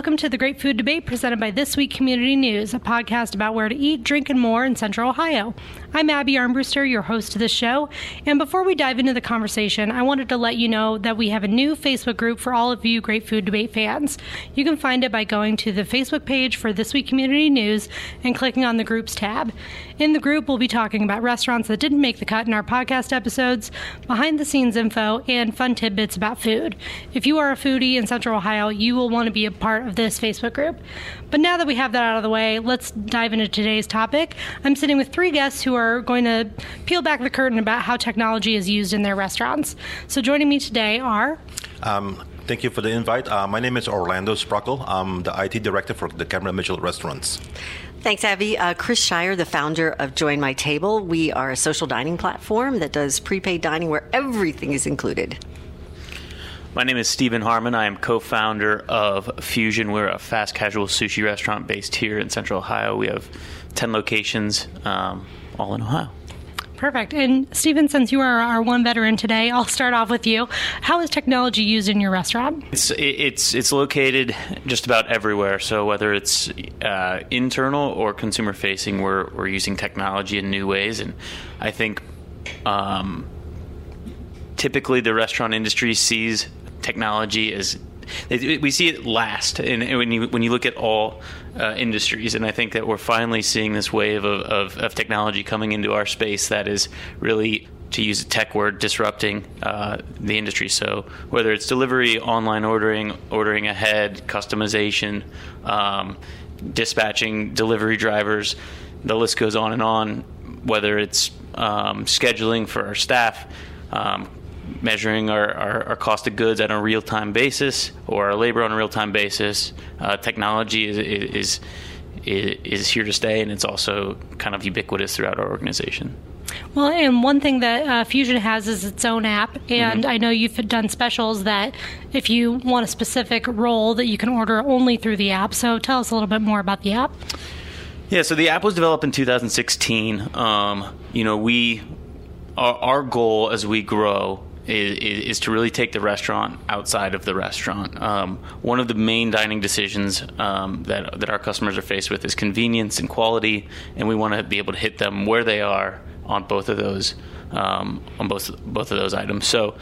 welcome to the Great Food Debate presented by This Week Community News, a podcast about where to eat, drink, and more in Central Ohio. I'm Abby Armbruster, your host of the show. And before we dive into the conversation, I wanted to let you know that we have a new Facebook group for all of you Great Food Debate fans. You can find it by going to the Facebook page for This Week Community News and clicking on the Groups tab. In the group, we'll be talking about restaurants that didn't make the cut in our podcast episodes, behind the scenes info, and fun tidbits about food. If you are a foodie in Central Ohio, you will want to be a part of this Facebook group. But now that we have that out of the way, let's dive into today's topic. I'm sitting with three guests who are going to peel back the curtain about how technology is used in their restaurants. So joining me today are. Um, thank you for the invite. Uh, my name is Orlando Sprockel. I'm the IT director for the Cameron Mitchell Restaurants. Thanks, Abby. Uh, Chris Shirer, the founder of Join My Table. We are a social dining platform that does prepaid dining where everything is included. My name is Stephan Harman. I am co founder of Fusian. We're a fast casual sushi restaurant based here in Central Ohio. We have 10 locations, um, all in Ohio. Perfect. And Stephan, since you are our one veteran today, I'll start off with you. How is technology used in your restaurant? It's it's it's located just about everywhere. So whether it's uh, internal or consumer facing, we're we're using technology in new ways, and I think. Um, typically, the restaurant industry sees technology as we see it last and when you when you look at all uh, industries and I think that we're finally seeing this wave of, of, of, technology coming into our space that is really to use a tech word disrupting uh, the industry. So whether it's delivery online ordering ordering ahead customization um, dispatching delivery drivers the list goes on and on. Whether it's um, scheduling for our staff um, measuring our, our, our, cost of goods on a real time basis or our labor on a real time basis. Uh, technology is, is, is is here to stay, and it's also kind of ubiquitous throughout our organization. Well, and one thing that uh, Fusian has is its own app, and mm-hmm. I know you've done specials that if you want a specific roll that you can order only through the app. So tell us a little bit more about the app. Yeah, so the app was developed in 2016. Um, you know, we our, our goal as we grow is, is, to really take the restaurant outside of the restaurant. Um, one of the main dining decisions um, that that our customers are faced with is convenience and quality, and we want to be able to hit them where they are on both of those um, on both both of those items. So,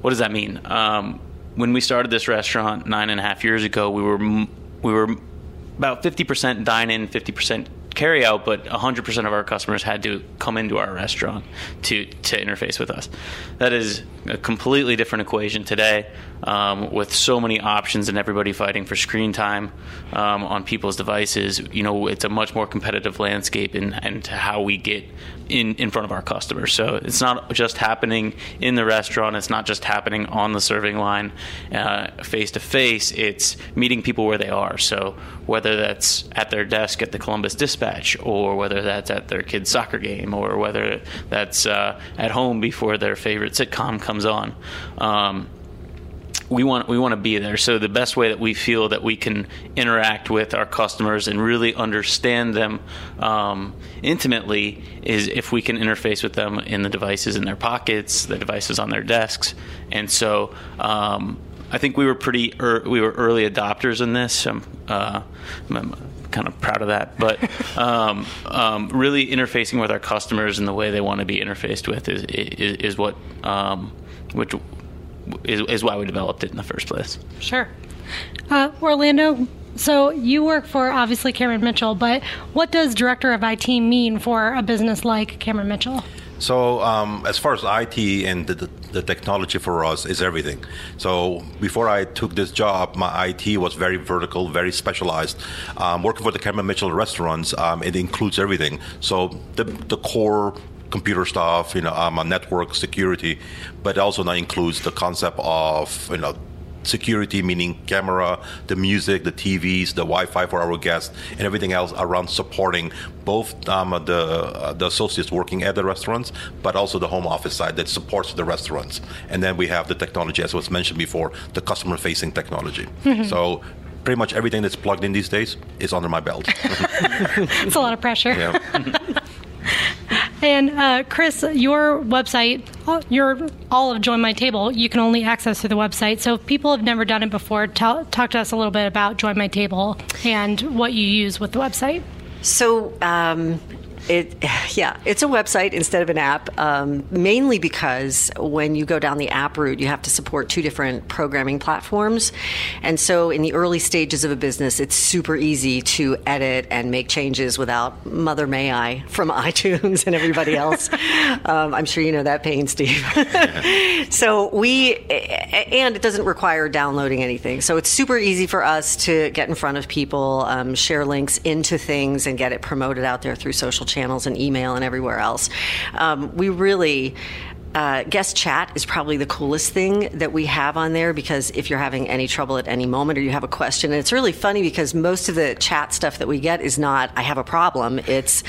what does that mean? Um, when we started this restaurant nine and a half years ago, we were we were about fifty percent dine in, fifty percent carry out, but 100% of our customers had to come into our restaurant to, to interface with us. That is a completely different equation today um, with so many options and everybody fighting for screen time um, on people's devices. You know, it's a much more competitive landscape in, and how we get in, in front of our customers. So it's not just happening in the restaurant, it's not just happening on the serving line face to face, it's meeting people where they are. So whether that's at their desk at the Columbus Dispatch, or whether that's at their kid's soccer game, or whether that's uh, at home before their favorite sitcom comes on. Um, we want we want to be there. So the best way that we feel that we can interact with our customers and really understand them um, intimately is if we can interface with them in the devices in their pockets, the devices on their desks, and so. Um, I think we were pretty er, we were early adopters in this. I'm, uh, I'm kind of proud of that. But um, um, really interfacing with our customers in the way they want to be interfaced with is is, is what um, which is, is why we developed it in the first place. Sure. Uh, Orlando, so you work for obviously Cameron Mitchell, but what does director of IT mean for a business like Cameron Mitchell? So, um, as far as IT and the, the, the, technology for us is everything. So, before I took this job, my IT was very vertical, very specialized. Um, working for the Cameron Mitchell restaurants, um, it includes everything. So, the, the core computer stuff, you know, um, network security, but also that includes the concept of you know security, meaning camera, the music, the TVs, the Wi-Fi for our guests, and everything else around supporting both um, the uh, the associates working at the restaurants, but also the home office side that supports the restaurants. And then we have the technology, as was mentioned before, the customer-facing technology. Mm-hmm. So pretty much everything that's plugged in these days is under my belt. it's a lot of pressure. Yeah. And uh, Chris, your website, your all of Join My Table, you can only access through the website. So if people have never done it before, tell, talk to us a little bit about Join My Table and what you use with the website. So, um, it, yeah, it's a website instead of an app, um, mainly because when you go down the app route, you have to support two different programming platforms. And so, in the early stages of a business, it's super easy to edit and make changes without Mother May I from iTunes and everybody else. um, I'm sure you know that pain, Steve. so, we, and it doesn't require downloading anything. So, it's super easy for us to get in front of people, um, share links into things, and get it promoted out there through social channels and email and everywhere else. Um, we really uh, guest chat is probably the coolest thing that we have on there because if you're having any trouble at any moment or you have a question, and it's really funny because most of the chat stuff that we get is not, I have a problem. It's,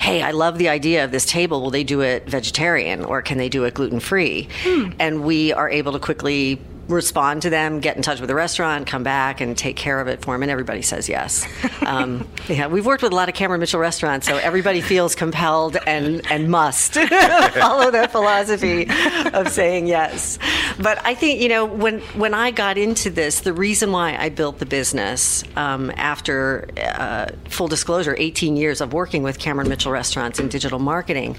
hey, I love the idea of this table. Will they do it vegetarian or can they do it gluten free? Hmm. And we are able to quickly respond to them, get in touch with the restaurant, come back and take care of it for them, and everybody says yes. Um, yeah, we've worked with a lot of Cameron Mitchell restaurants, so everybody feels compelled and and must follow that philosophy of saying yes. But I think you know when when I got into this, the reason why I built the business um, after uh, full disclosure, 18 years of working with Cameron Mitchell restaurants in digital marketing,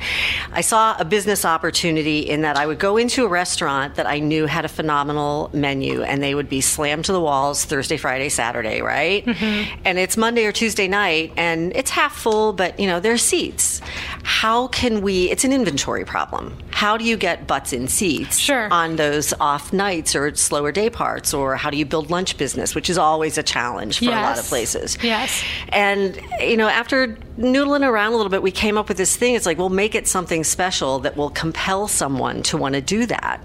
I saw a business opportunity in that I would go into a restaurant that I knew had a phenomenal menu and they would be slammed to the walls Thursday, Friday, Saturday, right? Mm-hmm. And it's Monday or Tuesday night and it's half full, but you know, there's seats. How can we, it's an inventory problem. How do you get butts in seats sure. on those off nights or slower day parts? Or how do you build lunch business, which is always a challenge for yes. a lot of places? Yes. And, you know, after noodling around a little bit, we came up with this thing. It's like, we'll make it something special that will compel someone to want to do that.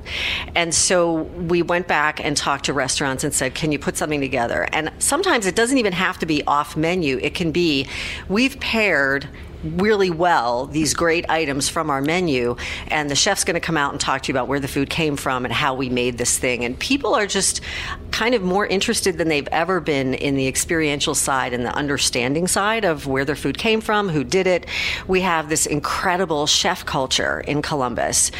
And so we went back and talked to restaurants and said, can you put something together? And sometimes it doesn't even have to be off menu. It can be, we've paired really well these great items from our menu and the chef's going to come out and talk to you about where the food came from and how we made this thing. And people are just kind of more interested than they've ever been in the experiential side and the understanding side of where their food came from who did it. We have this incredible chef culture in columbus.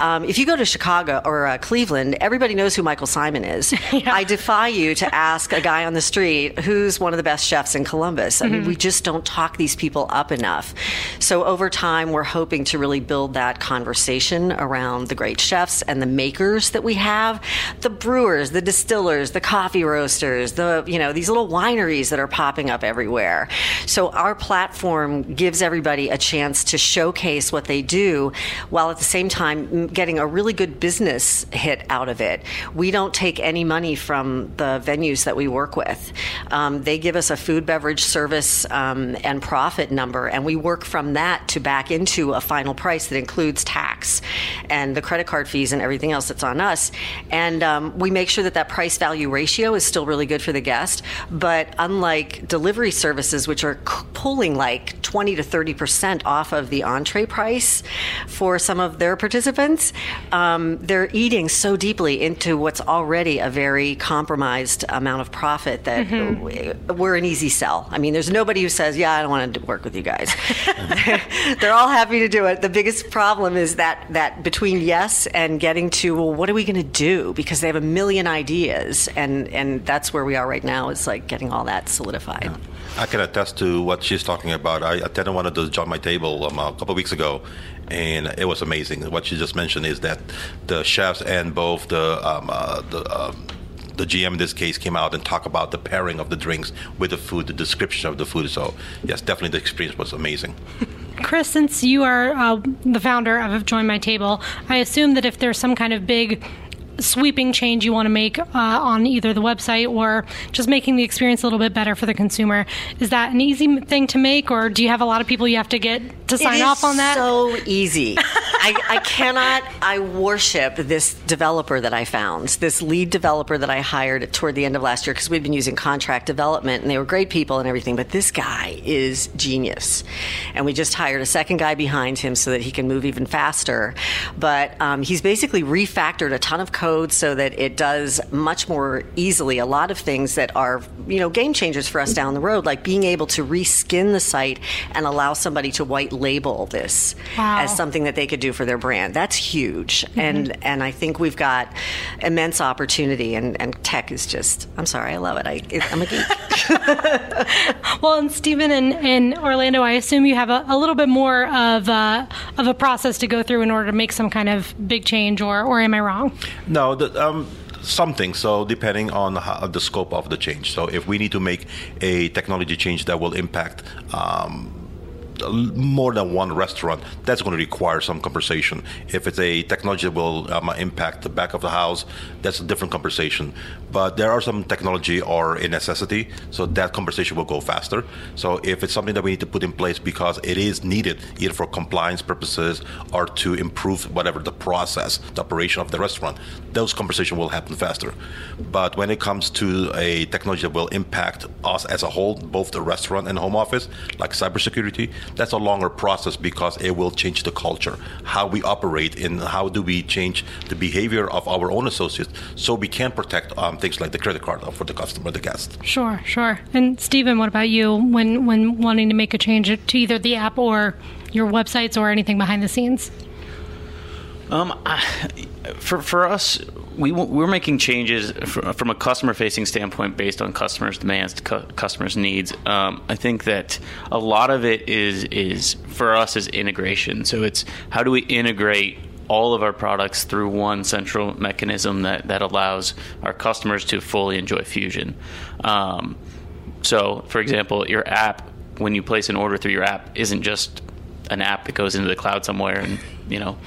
Um, if you go to chicago or uh, cleveland everybody knows who michael Symon is. Yeah. i defy you to ask a guy on the street who's one of the best chefs in columbus. I mm-hmm. mean we just don't talk these people up enough so over time, we're hoping to really build that conversation around the great chefs and the makers that we have, the brewers, the distillers, the coffee roasters, the you know these little wineries that are popping up everywhere. So our platform gives everybody a chance to showcase what they do, while at the same time getting a really good business hit out of it. We don't take any money from the venues that we work with. Um, they give us a food beverage service um, and profit number, and we work from that to back into a final price that includes tax and the credit card fees and everything else that's on us. And um, we make sure that that price value ratio is still really good for the guest. But unlike delivery services, which are pulling like 20 to 30 percent off of the entree price for some of their participants, um, they're eating so deeply into what's already a very compromised amount of profit that mm-hmm. we're an easy sell. I mean, there's nobody who says, "Yeah, I don't want to work with you guys." they're all happy to do it. The biggest problem is that that between yes and getting to well, what are we going to do? Because they have a million ideas, and and that's where we are right now. Is like getting all that solidified. Yeah. I can attest to what she's talking about. I attended one of those Join My Table um, a couple of weeks ago, and it was amazing. What she just mentioned is that the chefs and both the um, uh, the um, the GM in this case came out and talked about the pairing of the drinks with the food, the description of the food. So yes, definitely the experience was amazing. Chris, since you are uh, the founder of Join My Table, I assume that if there's some kind of big sweeping change you want to make uh, on either the website or just making the experience a little bit better for the consumer. Is that an easy thing to make, or do you have a lot of people you have to get to sign off on that? So easy. I, I cannot. I worship this developer that I found, this lead developer that I hired toward the end of last year because we'd been using contract development and they were great people and everything. But this guy is genius, and we just hired a second guy behind him so that he can move even faster. But um, he's basically refactored a ton of code so that it does much more easily a lot of things that are you know game changers for us down the road, like being able to reskin the site and allow somebody to white label this Wow. as something that they could do for their brand. That's huge, and and I think we've got immense opportunity. And, and tech is just. I'm sorry, I love it. I, it, I'm a geek. Well, and Stephan and, and Orlando, I assume you have a, a little bit more of a, of a process to go through in order to make some kind of big change, or, or am I wrong? No, the, um, something. So depending on how, the scope of the change. So if we need to make a technology change that will impact. Um, more than one restaurant, that's going to require some conversation. If it's a technology that will um, impact the back of the house, that's a different conversation. But there are some technology or a necessity, so that conversation will go faster. So if it's something that we need to put in place because it is needed, either for compliance purposes or to improve whatever the process, the operation of the restaurant, those conversations will happen faster. But when it comes to a technology that will impact us as a whole, both the restaurant and home office, like cybersecurity, that's a longer process because it will change the culture, how we operate, and how do we change the behavior of our own associates so we can protect um, things like the credit card for the customer, the guest. Sure, sure. And Stephan, what about you when, when wanting to make a change to either the app or your websites or anything behind the scenes? Um, I, for for us, we we're making changes fr- from a customer facing standpoint based on customers' demands, cu- customers' needs. Um, I think that a lot of it is is for us is integration. So it's how do we integrate all of our products through one central mechanism that, that allows our customers to fully enjoy Fusian. Um, so, for example, your app, when you place an order through your app, isn't just an app that goes into the cloud somewhere and, you know,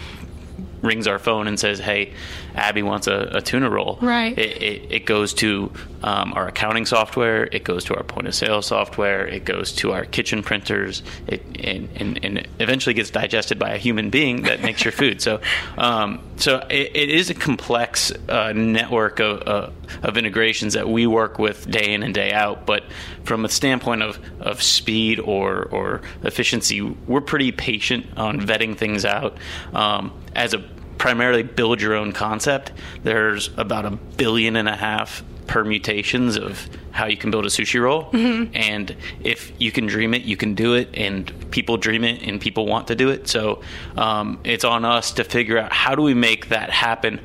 rings our phone and says, "Hey, Abby wants a, a tuna roll." Right. It, it, it goes to um, our accounting software. It goes to our point of sale software. It goes to our kitchen printers. It and, and, and eventually gets digested by a human being that makes your food. So, um, so it, it is a complex uh, network of, uh, of integrations that we work with day in and day out. But from a standpoint of, of speed or or efficiency, we're pretty patient on vetting things out. Um, as a primarily build your own concept, there's about a billion and a half permutations of how you can build a sushi roll. And if you can dream it, you can do it. And people dream it and people want to do it. So um, it's on us to figure out how do we make that happen.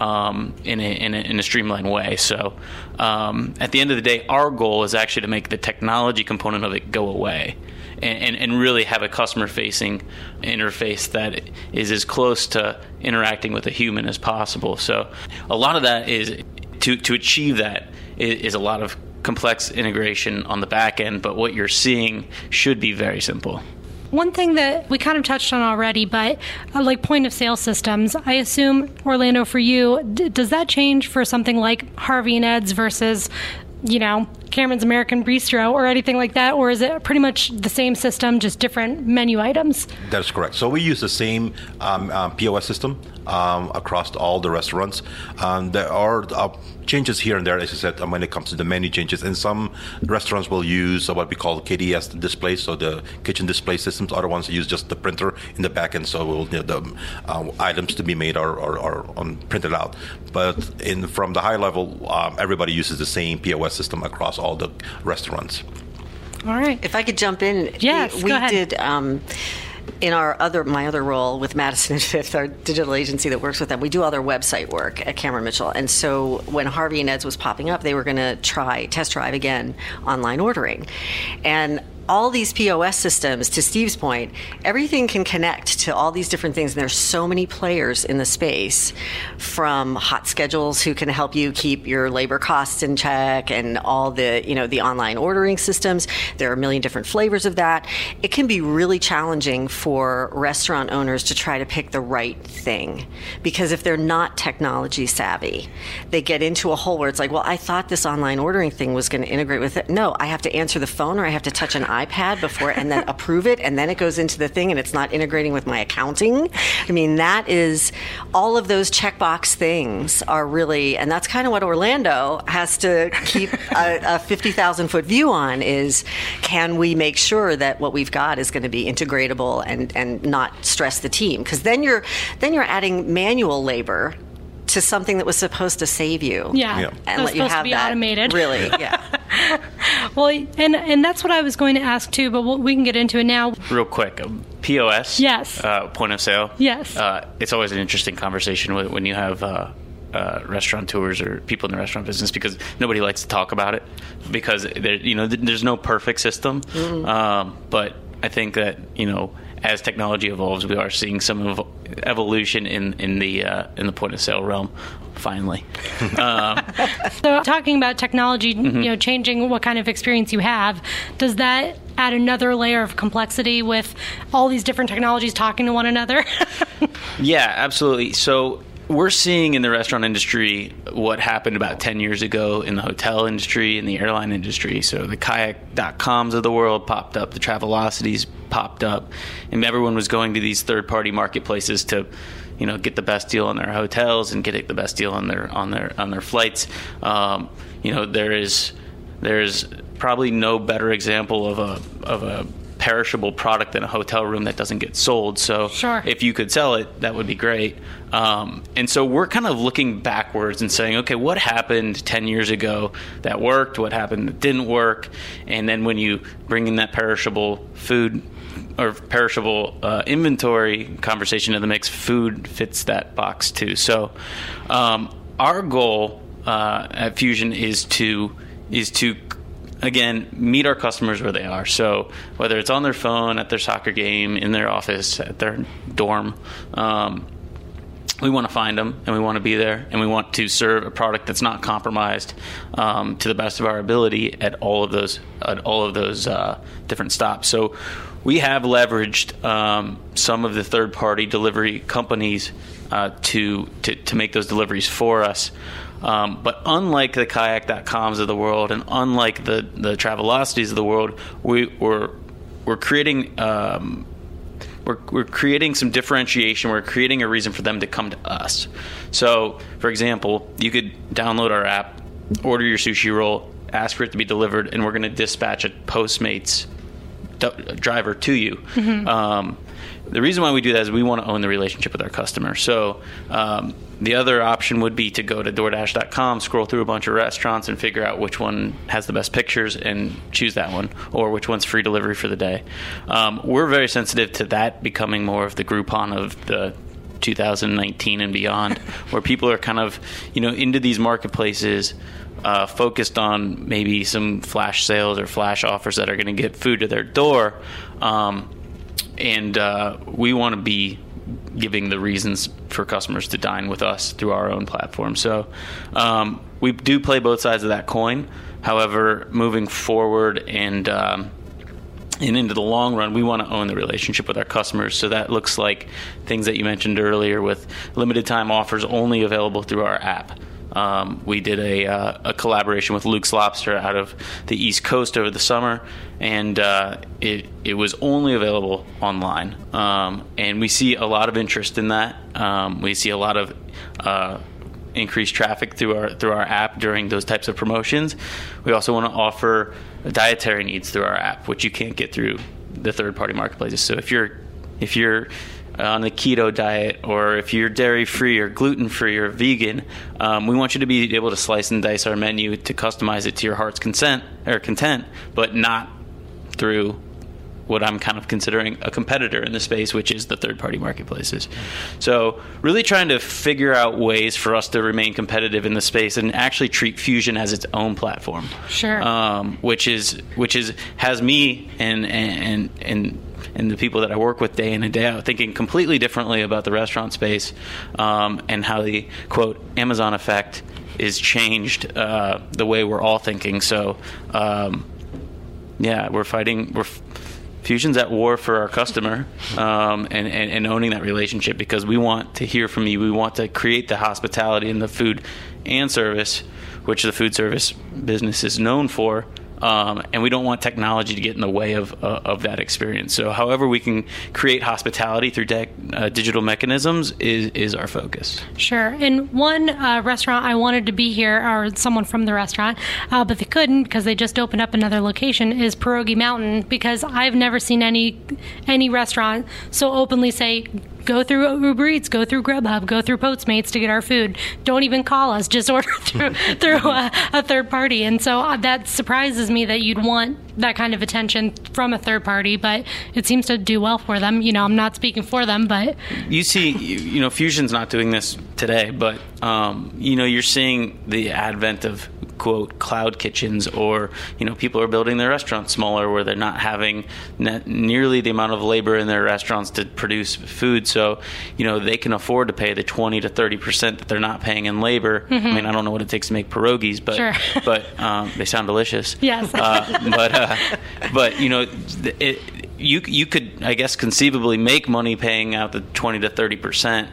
Um, in, a, in, a, in a streamlined way. So, um, at the end of the day, our goal is actually to make the technology component of it go away and, and, really have a customer facing interface that is as close to interacting with a human as possible. So a lot of that is to, to achieve that is, is a lot of complex integration on the back end, but what you're seeing should be very simple. One thing that we kind of touched on already, but uh, like point of sale systems, I assume Orlando for you, d- does that change for something like Harvey and Ed's versus, you know, Cameron's American Bistro or anything like that, or is it pretty much the same system, just different menu items? That is correct. So we use the same um, um, POS system um, across all the restaurants. Um, there are uh, changes here and there, as I said, um, when it comes to the menu changes. And some restaurants will use uh, what we call KDS displays, so the kitchen display systems. Other ones use just the printer in the back end, so we'll, you know, the uh, items to be made are, are, are on, printed out. But in from the high level, um, everybody uses the same POS system across all the restaurants. All right. If I could jump in, Yes, we, go we ahead. did um, in our other my other role with Madison and Fifth, our digital agency that works with them. We do all their website work at Cameron Mitchell, and so when Harvey and Ed's was popping up, they were going to try test drive again online ordering, and all these POS systems, to Steve's point, everything can connect to all these different things. And there's so many players in the space from HotSchedules who can help you keep your labor costs in check and all the, you know, the online ordering systems. There are a million different flavors of that. It can be really challenging for restaurant owners to try to pick the right thing because if they're not technology savvy, they get into a hole where it's like, well, I thought this online ordering thing was going to integrate with it. No, I have to answer the phone or I have to touch an iPad before and then approve it and then it goes into the thing and it's not integrating with my accounting. I mean, that is all of those checkbox things are really, and that's kind of what Orlando has to keep a, a 50,000 foot view on is can we make sure that what we've got is going to be integratable and, and not stress the team? Because then you're, then you're adding manual labor to something that was supposed to save you. Yeah, Yeah. And That's let you supposed to have be that. automated. Really, yeah. Well, and and that's what I was going to ask too, but we'll, we can get into it now. Real quick, um, POS. Yes. Uh, point of sale. Yes. Uh, it's always an interesting conversation when, when you have uh, uh, restaurateurs or people in the restaurant business because nobody likes to talk about it because there, you know th- there's no perfect system. Um, but I think that you know as technology evolves, we are seeing some ev- evolution in in the uh, in the point of sale realm. Finally. Um, So, talking about technology, Mm-hmm. you know, changing what kind of experience you have, does that add another layer of complexity with all these different technologies talking to one another? Yeah, absolutely. So we're seeing in the restaurant industry what happened about 10 years ago in the hotel industry and the airline industry. So the kayak.coms of the world popped up, the Travelocities popped up, and everyone was going to these third-party marketplaces to you know get the best deal on their hotels and get the best deal on their on their on their flights. Um, you know there is there's probably no better example of a of a perishable product than a hotel room that doesn't get sold. So Sure. if you could sell it, that would be great. Um, and so we're kind of looking backwards and saying, okay, what happened 10 years ago that worked? What happened that didn't work? And then when you bring in that perishable food or perishable uh, inventory conversation in the mix, food fits that box too. So um, our goal uh, at Fusian is to is to again meet our customers where they are. So whether it's on their phone at their soccer game in their office at their dorm um, we want to find them and we want to be there and we want to serve a product that's not compromised um, to the best of our ability at all of those at all of those uh, different stops. So we have leveraged um, some of the third party delivery companies uh, to, to to make those deliveries for us um, but unlike the kayak.coms of the world and unlike the, the Travelocities of the world, we, we're, we're creating um, we're, we're creating some differentiation. We're creating a reason for them to come to us. So, for example, you could download our app, order your sushi roll, ask for it to be delivered, and we're going to dispatch a Postmates d- driver to you. Um, the reason why we do that is we want to own the relationship with our customer. So um, the other option would be to go to DoorDash.com, scroll through a bunch of restaurants, and figure out which one has the best pictures and choose that one, or which one's free delivery for the day. Um, we're very sensitive to that becoming more of the Groupon of the 2019 and beyond, where people are kind of, you know, into these marketplaces, uh, focused on maybe some flash sales or flash offers that are going to get food to their door, um, and uh, we want to be giving the reasons for customers to dine with us through our own platform. So um, we do play both sides of that coin. However, moving forward and um, and into the long run, we want to own the relationship with our customers. So that looks like things that you mentioned earlier with limited time offers only available through our app. Um, we did a, uh, a collaboration with Luke's Lobster out of the East Coast over the summer, and uh, it, it was only available online. Um, and we see a lot of interest in that. Um, we see a lot of uh, increased traffic through our through our app during those types of promotions. We also want to offer dietary needs through our app, which you can't get through the third party marketplaces. So if you're if you're on the keto diet or if you're dairy free or gluten free or vegan, um, we want you to be able to slice and dice our menu to customize it to your heart's consent or content, but not through what I'm kind of considering a competitor in the space, which is the third party marketplaces. So, really trying to figure out ways for us to remain competitive in the space and actually treat Fusian as its own platform. Sure. Um, which is which is has me and and and and the people that I work with day in and day out thinking completely differently about the restaurant space um, and how the quote Amazon effect is changed uh, the way we're all thinking. So. Um, yeah, we're fighting. We're Fusian's at war for our customer um, and, and, and owning that relationship because we want to hear from you. We want to create the hospitality and the food and service, which the food service business is known for, um, and we don't want technology to get in the way of uh, of that experience. So, however we can create hospitality through de- uh, digital mechanisms is is our focus. Sure. And one uh, restaurant I wanted to be here, or someone from the restaurant, uh, but they couldn't because they just opened up another location, is Pierogi Mountain. Because I've never seen any any restaurant so openly say, go through Uber Eats, go through Grubhub, go through Postmates to get our food. Don't even call us, just order through through a, a third party. And so uh, that surprises me that you'd want that kind of attention from a third party, but it seems to do well for them. You know, I'm not speaking for them, but you see, you, you know, Fusian's not doing this today, but um, you know, you're seeing the advent of quote cloud kitchens or you know people are building their restaurants smaller where they're not having nearly the amount of labor in their restaurants to produce food so you know they can afford to pay the 20 to 30 percent that they're not paying in labor mm-hmm. i mean i don't know what it takes to make pierogies but sure. but um, they sound delicious yes uh, but uh, but you know it, you you could i guess conceivably make money paying out the 20 to 30 percent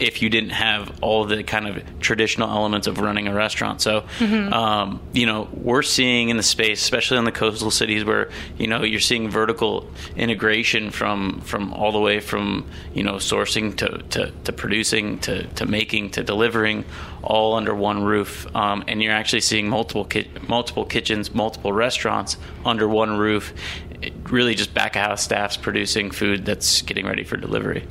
if you didn't have all the kind of traditional elements of running a restaurant. So, mm-hmm. um, you know, we're seeing in the space, especially in the coastal cities, where you know you're seeing vertical integration from from all the way from you know sourcing to to, to producing to, to making to delivering, all under one roof, um, and you're actually seeing multiple ki- multiple kitchens, multiple restaurants under one roof. It really, just back of house staffs producing food that's getting ready for delivery.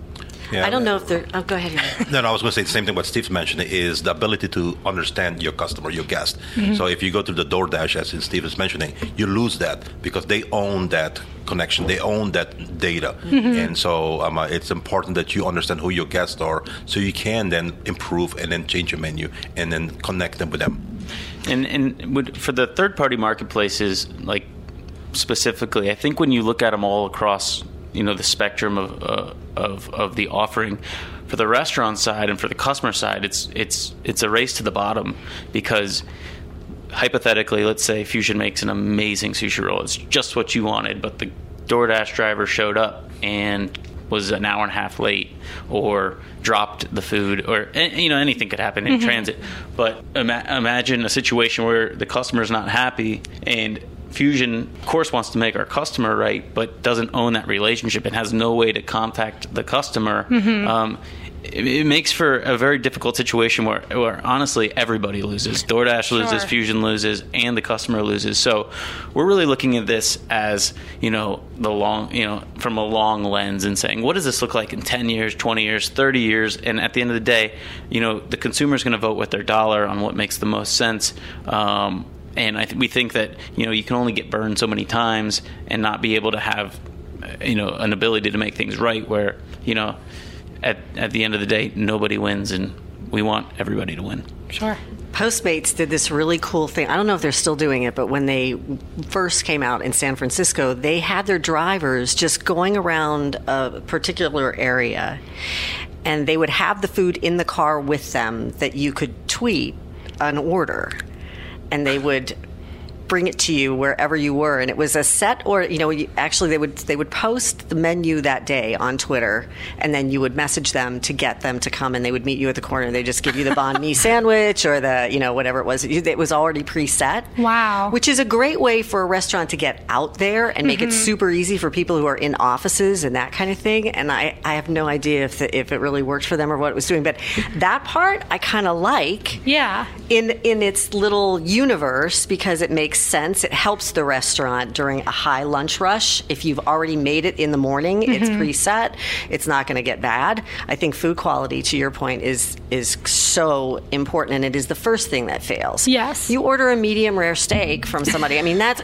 Yeah. I don't know if they're. Oh, go ahead. no, no, I was going to say the same thing. What Steve's mentioned is the ability to understand your customer, your guest. Mm-hmm. So if you go to the DoorDash, as in Steve is mentioning, you lose that because they own that connection. They own that data, mm-hmm. and so um, uh, it's important that you understand who your guests are, so you can then improve and then change your menu and then connect them with them. And and would, for the third party marketplaces, like specifically, I think when you look at them all across you know the spectrum of uh, of of the offering. For the restaurant side and for the customer side it's it's it's a race to the bottom because hypothetically let's say Fusian makes an amazing sushi roll. It's just what you wanted but the DoorDash driver showed up and was an hour and a half late or dropped the food or you know anything could happen in mm-hmm. transit. But ima- imagine a situation where the customer is not happy and Fusian, of course, wants to make our customer right, but doesn't own that relationship and has no way to contact the customer. Mm-hmm. Um, it, it, makes for a very difficult situation where, where honestly everybody loses. DoorDash loses, sure. Fusian loses, and the customer loses. So we're really looking at this as you know the long, you know, from a long lens and saying, what does this look like in ten years, twenty years, thirty years? And at the end of the day, you know, the consumer is going to vote with their dollar on what makes the most sense. Um, and I th- we think that you know you can only get burned so many times and not be able to have uh, you know an ability to make things right where you know at at the end of the day nobody wins and we want everybody to win. Sure. Postmates did this really cool thing. I don't know if they're still doing it, but when they first came out in San Francisco, they had their drivers just going around a particular area and they would have the food in the car with them that you could tweet an order and they would bring it to you wherever you were. And it was a set or you know you, actually they would they would post the menu that day on Twitter and then you would message them to get them to come and they would meet you at the corner. They just give you the banh mi sandwich or the you know whatever it was. It was already preset. Wow. Which is a great way for a restaurant to get out there and make mm-hmm. it super easy for people who are in offices and that kind of thing. And I, I have no idea if the, if it really worked for them or what it was doing. But that part I kind of like yeah. in in its little universe because it makes sense. It helps the restaurant during a high lunch rush. If you've already made it in the morning, mm-hmm. it's preset. It's not going to get bad. I think food quality, to your point, is is so important, and it is the first thing that fails. Yes, you order a medium rare steak from somebody. I mean, that's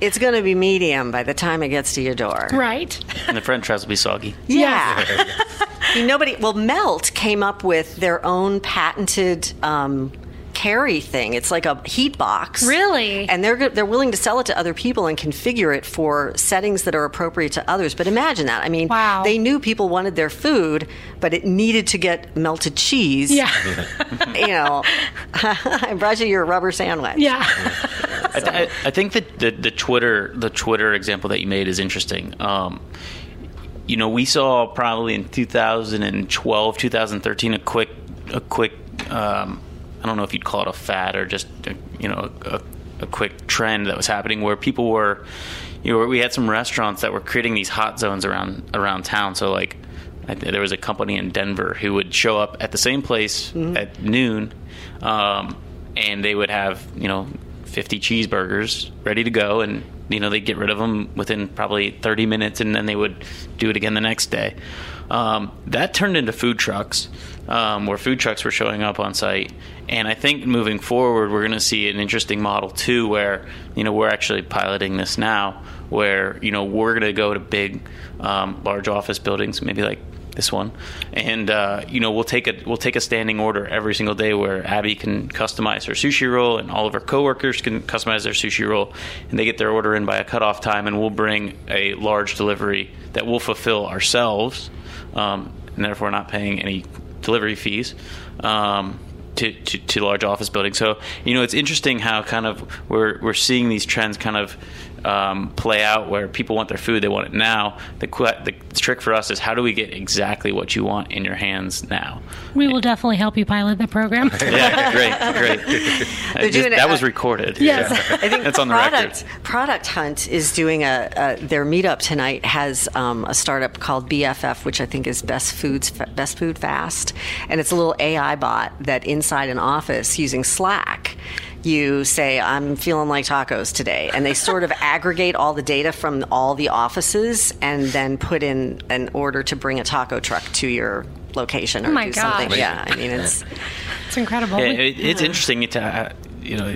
it's going to be medium by the time it gets to your door. Right. And the French fries will be soggy. Yeah. Nobody. Well, Melt came up with their own patented. Um, carry thing. It's like a heat box. Really? And they're they're willing to sell it to other people and configure it for settings that are appropriate to others. But imagine that. I mean, wow. they knew people wanted their food, but it needed to get melted cheese. Yeah. you know, I brought you your rubber sandwich. Yeah. I, th- I, think that the, the Twitter the Twitter example that you made is interesting. Um, you know, we saw probably in 2012, 2013 a quick a quick um, I don't know if you'd call it a fad or just you know a, a quick trend that was happening where people were, you know, we had some restaurants that were creating these hot zones around around town. So like, I, there was a company in Denver who would show up at the same place at noon, um, and they would have you know 50 cheeseburgers ready to go. And you know they'd get rid of them within probably 30 minutes and then they would do it again the next day. Um, that turned into food trucks um, where food trucks were showing up on site and i think moving forward we're going to see an interesting model too where you know we're actually piloting this now where you know we're going to go to big um, large office buildings maybe like this one, and uh, you know we'll take a we'll take a standing order every single day where Abby can customize her sushi roll, and all of her coworkers can customize their sushi roll, and they get their order in by a cutoff time, and we'll bring a large delivery that we'll fulfill ourselves, um, and therefore not paying any delivery fees. Um, to, to, to, large office buildings. So you know, it's interesting how kind of we're we're seeing these trends kind of um, play out where people want their food, they want it now. The, the, trick for us is how do we get exactly what you want in your hands now? We will definitely help you pilot the program. yeah, great, great. Just, that was recorded. Yes, yeah. I think that's on the product, record. Product Hunt is doing a, a their meetup tonight has um, a startup called BFF, which I think is Best Foods Best Food Fast, and it's a little AI bot that inside an office using Slack you say, I'm feeling like tacos today. And they sort of aggregate all the data from all the offices and then put in an order to bring a taco truck to your location or oh my do gosh. something. Yeah, I mean, it's it's incredible. Yeah, it, it's interesting to, uh, you know,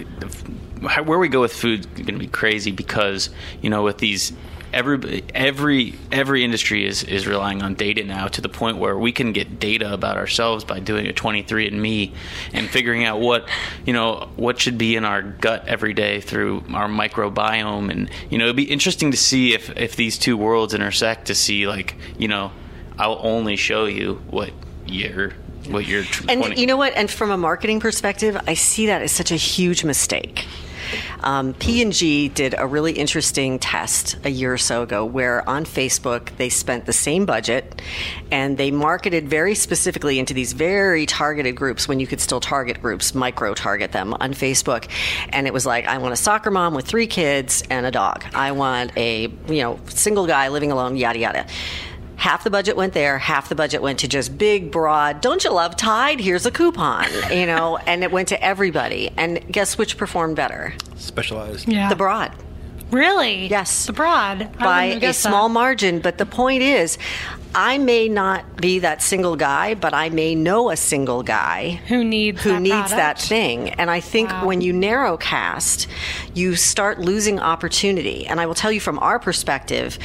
where we go with food is going to be crazy because, you know, with these every every every industry is is relying on data now to the point where we can get data about ourselves by doing a 23andme and figuring out what you know what should be in our gut every day through our microbiome. And you know it'd be interesting to see if if these two worlds intersect to see like you know I'll only show you what you're what you're and you know what? And from a marketing perspective I see that as such a huge mistake um, P&G did a really interesting test a year or so ago where on Facebook they spent the same budget and they marketed very specifically into these very targeted groups when you could still target groups, micro target them on Facebook. And it was like, I want a soccer mom with three kids and a dog. I want a you know single guy living alone, yada yada half the budget went there, half the budget went to just big, broad, don't you love Tide? Here's a coupon, you know, and it went to everybody. And guess which performed better? Specialized. Yeah. The broad. Really? Yes. The broad. By a small that. margin. But the point is, I may not be that single guy, but I may know a single guy who needs who that needs that thing. And I think Wow. when you narrowcast, you start losing opportunity. And I will tell you from our perspective,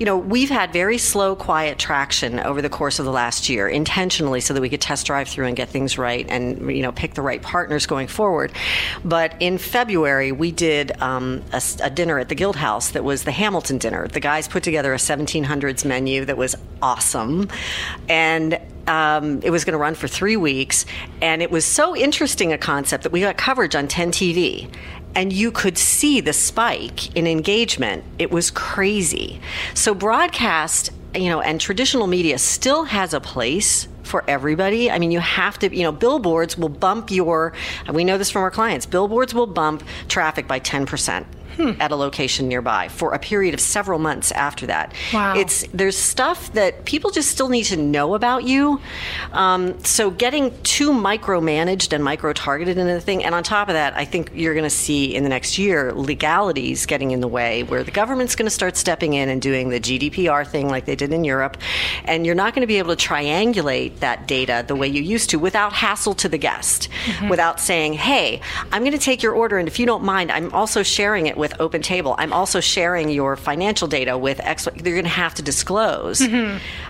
you know, we've had very slow, quiet traction over the course of the last year, intentionally, so that we could test drive through and get things right, and you know, pick the right partners going forward. But in February, we did um, a, a dinner at the Guild House that was the Hamilton dinner. The guys put together a 1700s menu that was awesome, and um, it was going to run for three weeks, and it was so interesting a concept that we got coverage on 10 TV. And you could see the spike in engagement. It was crazy. So, broadcast, you know, and traditional media still has a place for everybody. I mean, you have to, you know, billboards will bump your, we know this from our clients, billboards will bump traffic by 10%. At a location nearby for a period of several months after that. Wow. It's there's stuff that people just still need to know about you. Um, so getting too micromanaged and micro targeted into the thing, and on top of that, I think you're going to see in the next year legalities getting in the way, where the government's going to start stepping in and doing the GDPR thing like they did in Europe, and you're not going to be able to triangulate that data the way you used to without hassle to the guest, without saying, "Hey, I'm going to take your order, and if you don't mind, I'm also sharing it with Open Table. I'm also sharing your financial data with X." You're going to have to disclose.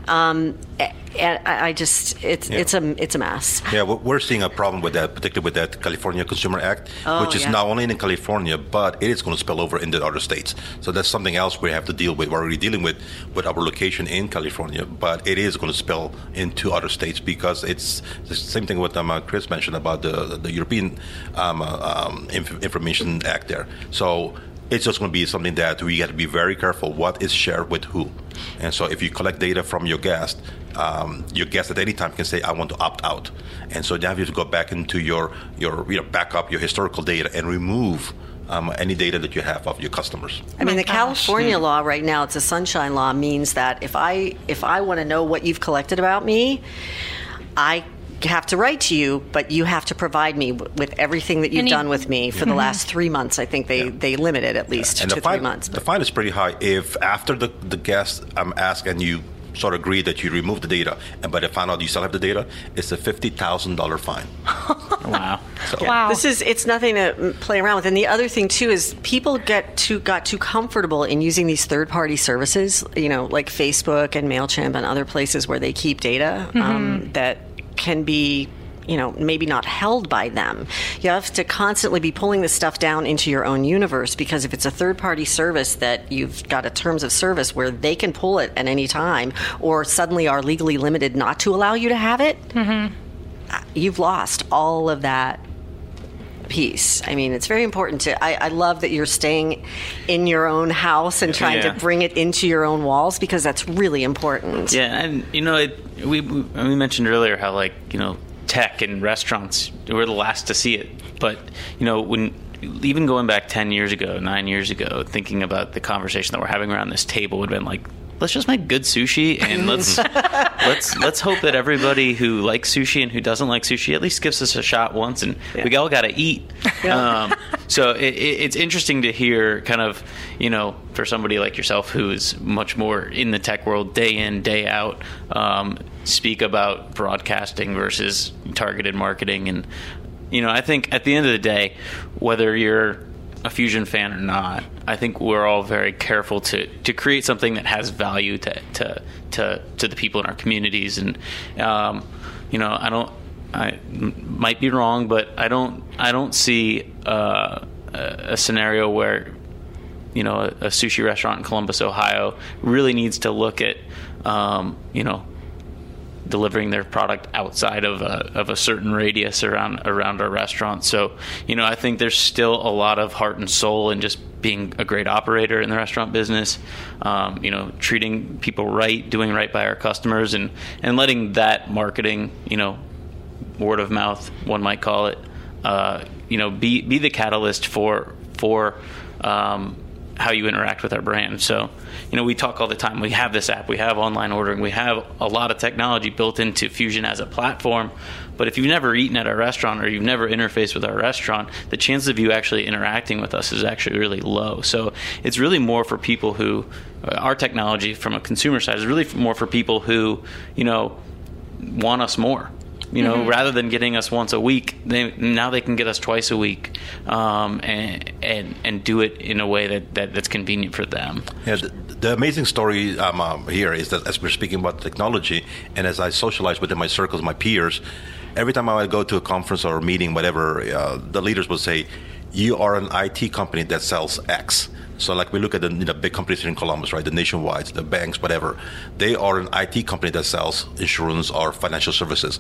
Um, a- and I I just, it's Yeah. it's a it's a mess. Yeah, we- we're seeing a problem with that, particularly with that California Consumer Act, Oh, which is yeah. not only in California, but it is going to spill over into other states. So that's something else we have to deal with. We're already dealing with with our location in California, but it is going to spill into other states because it's the same thing what um, uh, Chris mentioned about the the European um, uh, um, Inf- Information Act there. So it's just going to be something that we got to be very careful what is shared with who. And so if you collect data from your guest, um, your guest at any time can say, "I want to opt out," and so now you have to go back into your your you know back up your historical data and remove um, any data that you have of your customers. I mean, the gosh. California law right now, it's a sunshine law, means that if I if I want to know what you've collected about me, I have to write to you, but you have to provide me w- with everything that you've Any- done with me for the last three months. I think they, they limit it at least and to the three fine, months. the fine is pretty high. If after the the guest um, ask and you sort of agree that you remove the data, and but they found out you still have the data, it's a fifty thousand dollar fine. Wow. So, Wow. This is it's nothing to play around with. And the other thing too is people get too got too comfortable in using these third party services, you know, like Facebook and Mailchimp and other places where they keep data um, that can be you know maybe not held by them. You have to constantly be pulling this stuff down into your own universe because if it's a third party service that you've got a terms of service where they can pull it at any time or suddenly are legally limited not to allow you to have it mm-hmm. you've lost all of that piece. I mean, it's very important to. I, I love that you're staying in your own house and trying Yeah. to bring it into your own walls because that's really important. Yeah, and you know, it, we we we mentioned earlier how like you know tech and restaurants were the last to see it, but you know when even going back ten years ago, nine years ago, thinking about the conversation that we're having around this table would have been like. Let's just make good sushi, and let's let's let's hope that everybody who likes sushi and who doesn't like sushi at least gives us a shot once, and we all got to eat. Um, so it, it, it's interesting to hear, kind of, you know, for somebody like yourself who is much more in the tech world, day in, day out, um, speak about broadcasting versus targeted marketing, and you know, I think at the end of the day, whether you're a Fusian fan or not, I think we're all very careful to, to create something that has value to, to to to the people in our communities. And um, you know, I don't, I might be wrong, but I don't, I don't see uh, a, scenario where you know a, a sushi restaurant in Columbus, Ohio, really needs to look at um, you know delivering their product outside of a, of a certain radius around around our restaurant. So, you know, I think there's still a lot of heart and soul in just being a great operator in the restaurant business. Um, you know, treating people right, doing right by our customers, and and letting that marketing, you know, word of mouth, one might call it, uh, you know, be be the catalyst for for um, how you interact with our brand. So, you know, we talk all the time. We have this app, we have online ordering, we have a lot of technology built into Fusian as a platform. But if you've never eaten at our restaurant or you've never interfaced with our restaurant, the chances of you actually interacting with us is actually really low. So it's really more for people who, uh, our technology from a consumer side is really more for people who, you know, want us more. You know, rather than getting us once a week, they now they can get us twice a week, um, and and and do it in a way that, that that's convenient for them. Yeah, the, the amazing story um, um, here is that as we're speaking about technology, and as I socialize within my circles, my peers, every time I would go to a conference or a meeting, whatever, uh, the leaders will say, "You are an IT company that sells X." So, like we look at the you know, big companies here in Columbus, right? The nationwide, the banks, whatever. They are an IT company that sells insurance or financial services.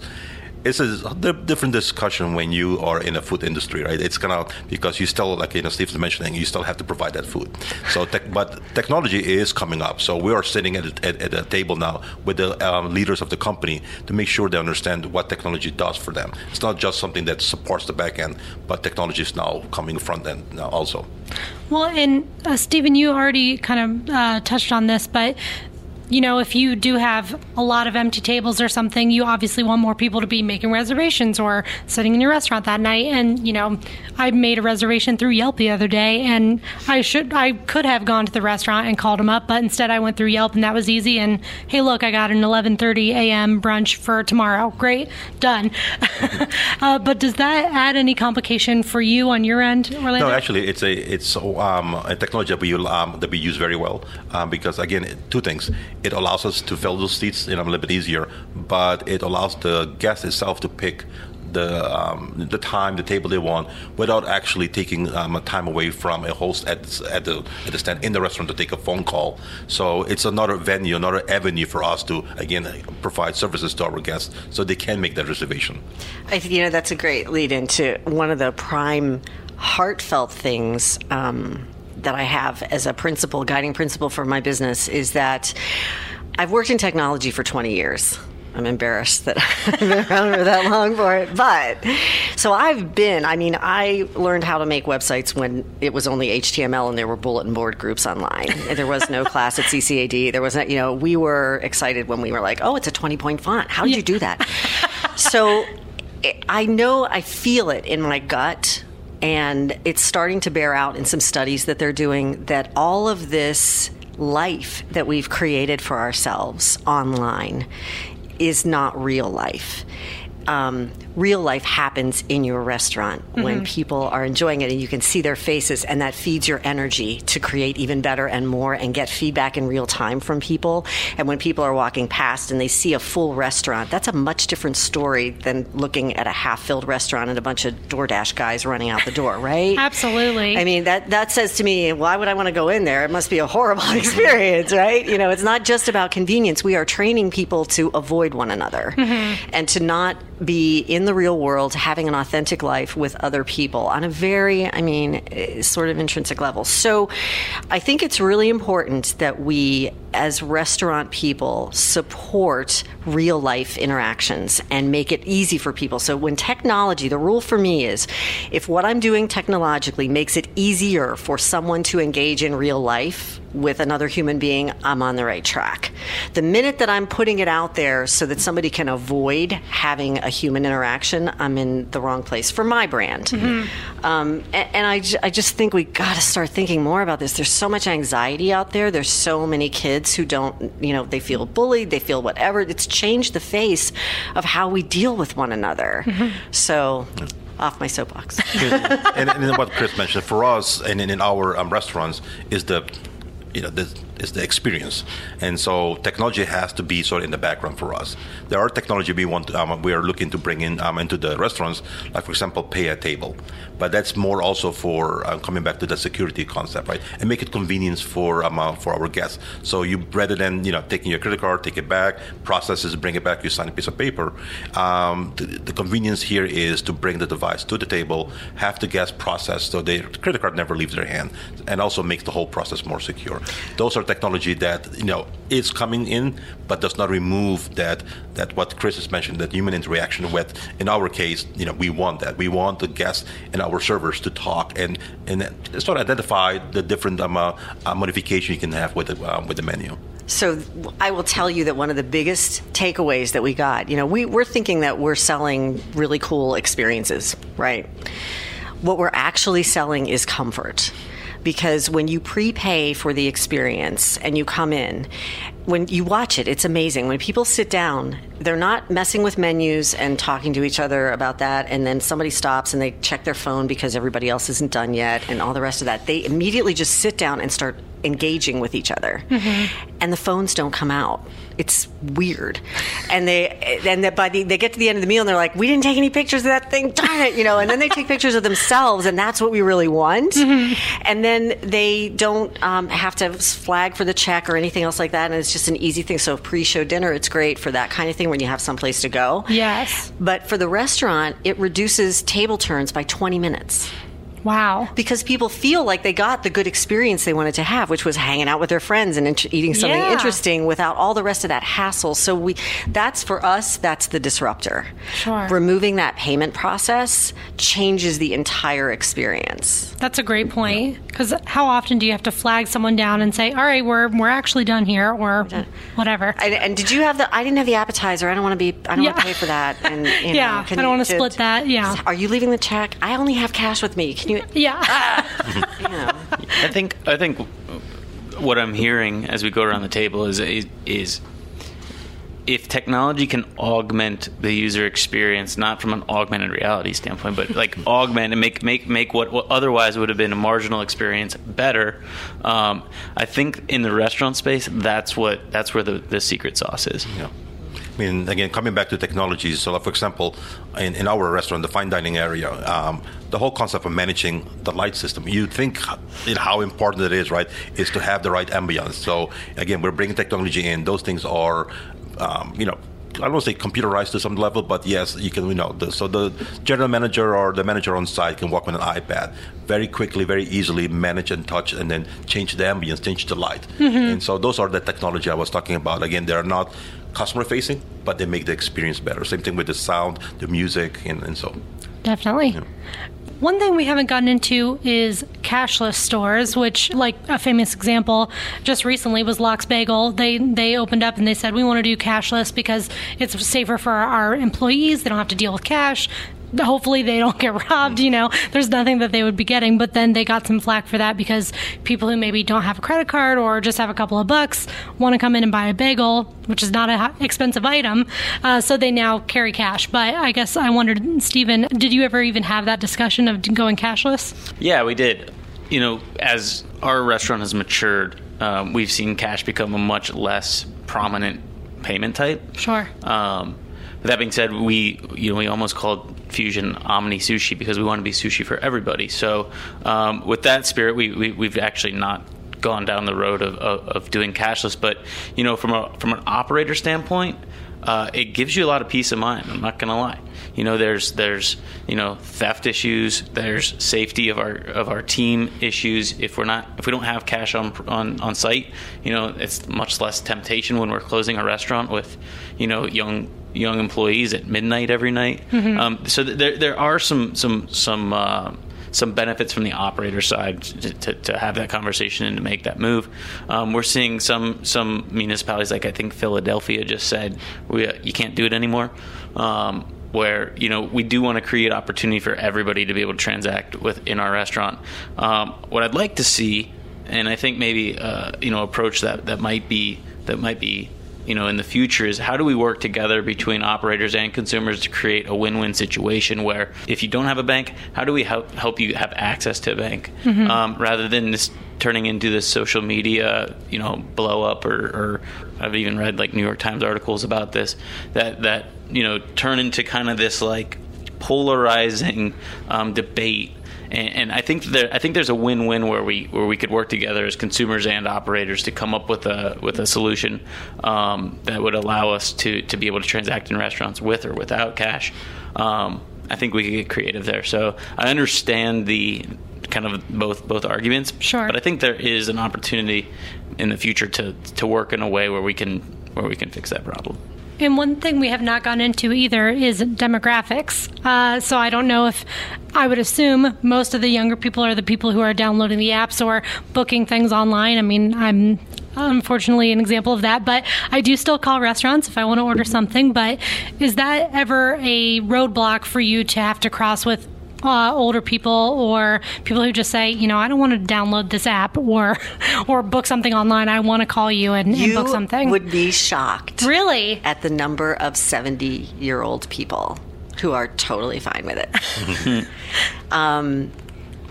It's a different discussion when you are in a food industry, right? It's kind of because you still, like you know, Steve's mentioning, you still have to provide that food. So, tech, but technology is coming up. So we are sitting at a, at, at a table now with the um, leaders of the company to make sure they understand what technology does for them. It's not just something that supports the back end, but technology is now coming front end now also. Well, and uh, Stephan, you already kind of uh, touched on this, but you know, if you do have a lot of empty tables or something, you obviously want more people to be making reservations or sitting in your restaurant that night. And you know, I made a reservation through Yelp the other day, and I should, I could have gone to the restaurant and called them up, but instead I went through Yelp, and that was easy. And hey, look, I got an 11:30 a.m. brunch for tomorrow. Great, done. uh, but does that add any complication for you on your end, Orlando? No, actually, it's a it's um, a technology that we um, that we use very well um, because again, two things. It allows us to fill those seats you know, a little bit easier, but it allows the guest itself to pick the um, the time, the table they want, without actually taking um, a time away from a host at at the at the stand in the restaurant to take a phone call. So it's another venue, another avenue for us to again provide services to our guests, so they can make that reservation. I think you know that's a great lead into one of the prime heartfelt things um, that I have as a principle, guiding principle for my business is that I've worked in technology for 20 years. I'm embarrassed that I've been around for that long for it. But So I've been, I mean, I learned how to make websites when it was only HTML and there were bulletin board groups online. there was no class at CCAD. There wasn't, you know, we were excited when we were like, oh, it's a 20 point font. How did you do that? so I know, I feel it in my gut. And it's starting to bear out in some studies that they're doing that all of this life that we've created for ourselves online is not real life. Um, real life happens in your restaurant mm-hmm. when people are enjoying it and you can see their faces and that feeds your energy to create even better and more and get feedback in real time from people. And when people are walking past and they see a full restaurant that's a much different story than looking at a half filled restaurant and a bunch of DoorDash guys running out the door right? Absolutely. I mean that that says to me why would I want to go in there? It must be a horrible experience right? You know it's not just about convenience. We are training people to avoid one another mm-hmm. and to not be in in the real world, having an authentic life with other people on a very, I mean, eh, sort of intrinsic level. So I think it's really important that we, as restaurant people, support real life interactions and make it easy for people. So when technology, the rule for me is if what I'm doing technologically makes it easier for someone to engage in real life, with another human being, I'm on the right track. The minute that I'm putting it out there so that somebody can avoid having a human interaction, I'm in the wrong place for my brand. Mm-hmm. Um, and, and I, I just think we got to start thinking more about this. There's so much anxiety out there. There's so many kids who don't, you know, they feel bullied, they feel whatever. It's changed the face of how we deal with one another. Mm-hmm. So off my soapbox. and, and, what Chris mentioned for us and in, in our um, restaurants is the you know, the, is the experience, and so technology has to be sort of in the background for us. There are technology we want, um, we are looking to bring in um, into the restaurants, like for example, pay at table, but that's more also for uh, coming back to the security concept, right, and make it convenience for um, uh, for our guests. So you rather than you know taking your credit card, take it back, processes, bring it back, you sign a piece of paper. Um, the, the, convenience here is to bring the device to the table, have the guest process so their credit card never leaves their hand, and also makes the whole process more secure. Those are technology that you know is coming in, but does not remove that that what Chris has mentioned, that human interaction. With in our case, you know, we want that. We want the guests and our servers to talk and and sort of identify the different um, uh, uh, modification you can have with the, uh, with the menu. So I will tell you that one of the biggest takeaways that we got, you know, we, we're thinking that we're selling really cool experiences, right? What we're actually selling is comfort because when you prepay for the experience and you come in, when you watch it, it's amazing. When people sit down, they're not messing with menus and talking to each other about that, and then somebody stops and they check their phone because everybody else isn't done yet, and all the rest of that. They immediately just sit down and start engaging with each other, mm-hmm. and the phones don't come out. It's weird, and they and by the they get to the end of the meal and they're like, "We didn't take any pictures of that thing, darn it!" You know, and then they take pictures of themselves, and that's what we really want. Mm-hmm. And then they don't um, have to flag for the check or anything else like that, and it's just an easy thing. So pre-show dinner, it's great for that kind of thing when you have someplace to go. Yes, but for the restaurant, it reduces table turns by 20 minutes. Wow. Because people feel like they got the good experience they wanted to have, which was hanging out with their friends and int- eating something yeah. interesting without all the rest of that hassle. So we that's for us that's the disruptor. Sure. Removing that payment process changes the entire experience. That's a great point cuz how often do you have to flag someone down and say, "All right, we're we're actually done here," or whatever. And, and did you have the I didn't have the appetizer. I don't want to be I don't yeah. want to pay for that and you know, Yeah, I don't want to split that. Yeah. Are you leaving the check? I only have cash with me. Can you? Yeah. I think I think what I'm hearing as we go around the table is is if technology can augment the user experience, not from an augmented reality standpoint, but like augment and make make make what, what otherwise would have been a marginal experience better, um, I think in the restaurant space, that's what that's where the, the secret sauce is. Yeah. I mean, again, coming back to technology. So, for example, in, in our restaurant, the fine dining area, um, the whole concept of managing the light system, you think in how important it is, right? Is to have the right ambience. So, again, we're bringing technology in. Those things are, um, you know, I don't want to say computerized to some level, but yes, you can, you know, the, so the general manager or the manager on site can walk with an iPad very quickly, very easily manage and touch and then change the ambience, change the light. Mm-hmm. And so those are the technology I was talking about. Again, they're not customer facing, but they make the experience better. Same thing with the sound, the music, and, and so. definitely. One thing we haven't gotten into is cashless stores, which, like a famous example, just recently was Lox Bagel. They they opened up and they said we want to do cashless because it's safer for our employees. They don't have to deal with cash hopefully they don't get robbed you know there's nothing that they would be getting but then they got some flack for that because people who maybe don't have a credit card or just have a couple of bucks want to come in and buy a bagel which is not an expensive item uh, so they now carry cash but i guess i wondered Stephan did you ever even have that discussion of going cashless Yeah, we did. You know, as our restaurant has matured, um, we've seen cash become a much less prominent payment type. sure Um, that being said, we you know we almost called Fusian Omni Sushi because we want to be sushi for everybody. So um, with that spirit, we, we we've actually not gone down the road of, of, of doing cashless. But you know, from a from an operator standpoint, uh, it gives you a lot of peace of mind. I'm not gonna lie. You know, there's there's you know theft issues. There's safety of our of our team issues. If we're not if we don't have cash on on on site, you know, it's much less temptation when we're closing a restaurant with you know young young employees at midnight every night. Um, so th- there there are some some some. Uh, some benefits from the operator side to, to, to have that conversation and to make that move. Um, we're seeing some some municipalities, like I think Philadelphia, just said we, you can't do it anymore. Um, where you know we do want to create opportunity for everybody to be able to transact with in our restaurant. Um, what I'd like to see, and I think maybe uh, you know approach that that might be that might be you know in the future is how do we work together between operators and consumers to create a win-win situation where if you don't have a bank how do we help help you have access to a bank? Um, rather than this turning into this social media you know blow up or, or I've even read like New York Times articles about this that that you know turn into kind of this like polarizing um, debate and, and I think there, I think there's a win-win where we where we could work together as consumers and operators to come up with a with a solution um, that would allow us to to be able to transact in restaurants with or without cash. Um, I think we could get creative there. So I understand the kind of both both arguments. Sure. But I think there is an opportunity in the future to to work in a way where we can where we can fix that problem. And one thing we have not gone into either is demographics. Uh, so I don't know if I would assume most of the younger people are the people who are downloading the apps or booking things online. I mean, I'm unfortunately an example of that, but I do still call restaurants if I want to order something. But is that ever a roadblock for you to have to cross with? Uh, older people or people who just say, you know, I don't want to download this app or or book something online. I want to call you and, and book something. would be shocked really? at the number of 70 year old people who are totally fine with it. um,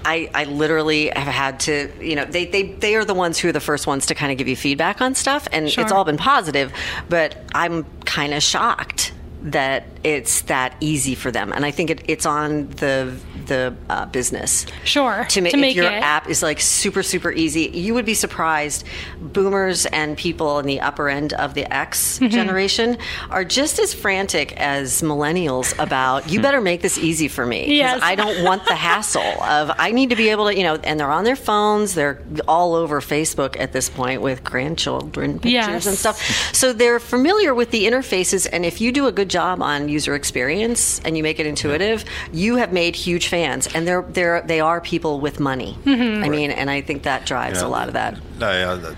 I, I literally have had to, you know, they, they, they are the ones who are the first ones to kind of give you feedback on stuff, and Sure. it's all been positive, but I'm kind of shocked that it's that easy for them. And I think it, it's on the the uh, business Sure, to make, to make your it. app is like super super easy you would be surprised boomers and people in the upper end of the x Mm-hmm. generation are just as frantic as millennials about you better make this easy for me Yes. i don't want the hassle of i need to be able to you know and they're on their phones they're all over facebook at this point with grandchildren pictures Yes. and stuff so they're familiar with the interfaces and if you do a good job on user experience and you make it intuitive you have made huge fans and they're they're they are people with money. Mm-hmm. i mean and i think that drives a lot of that. Uh,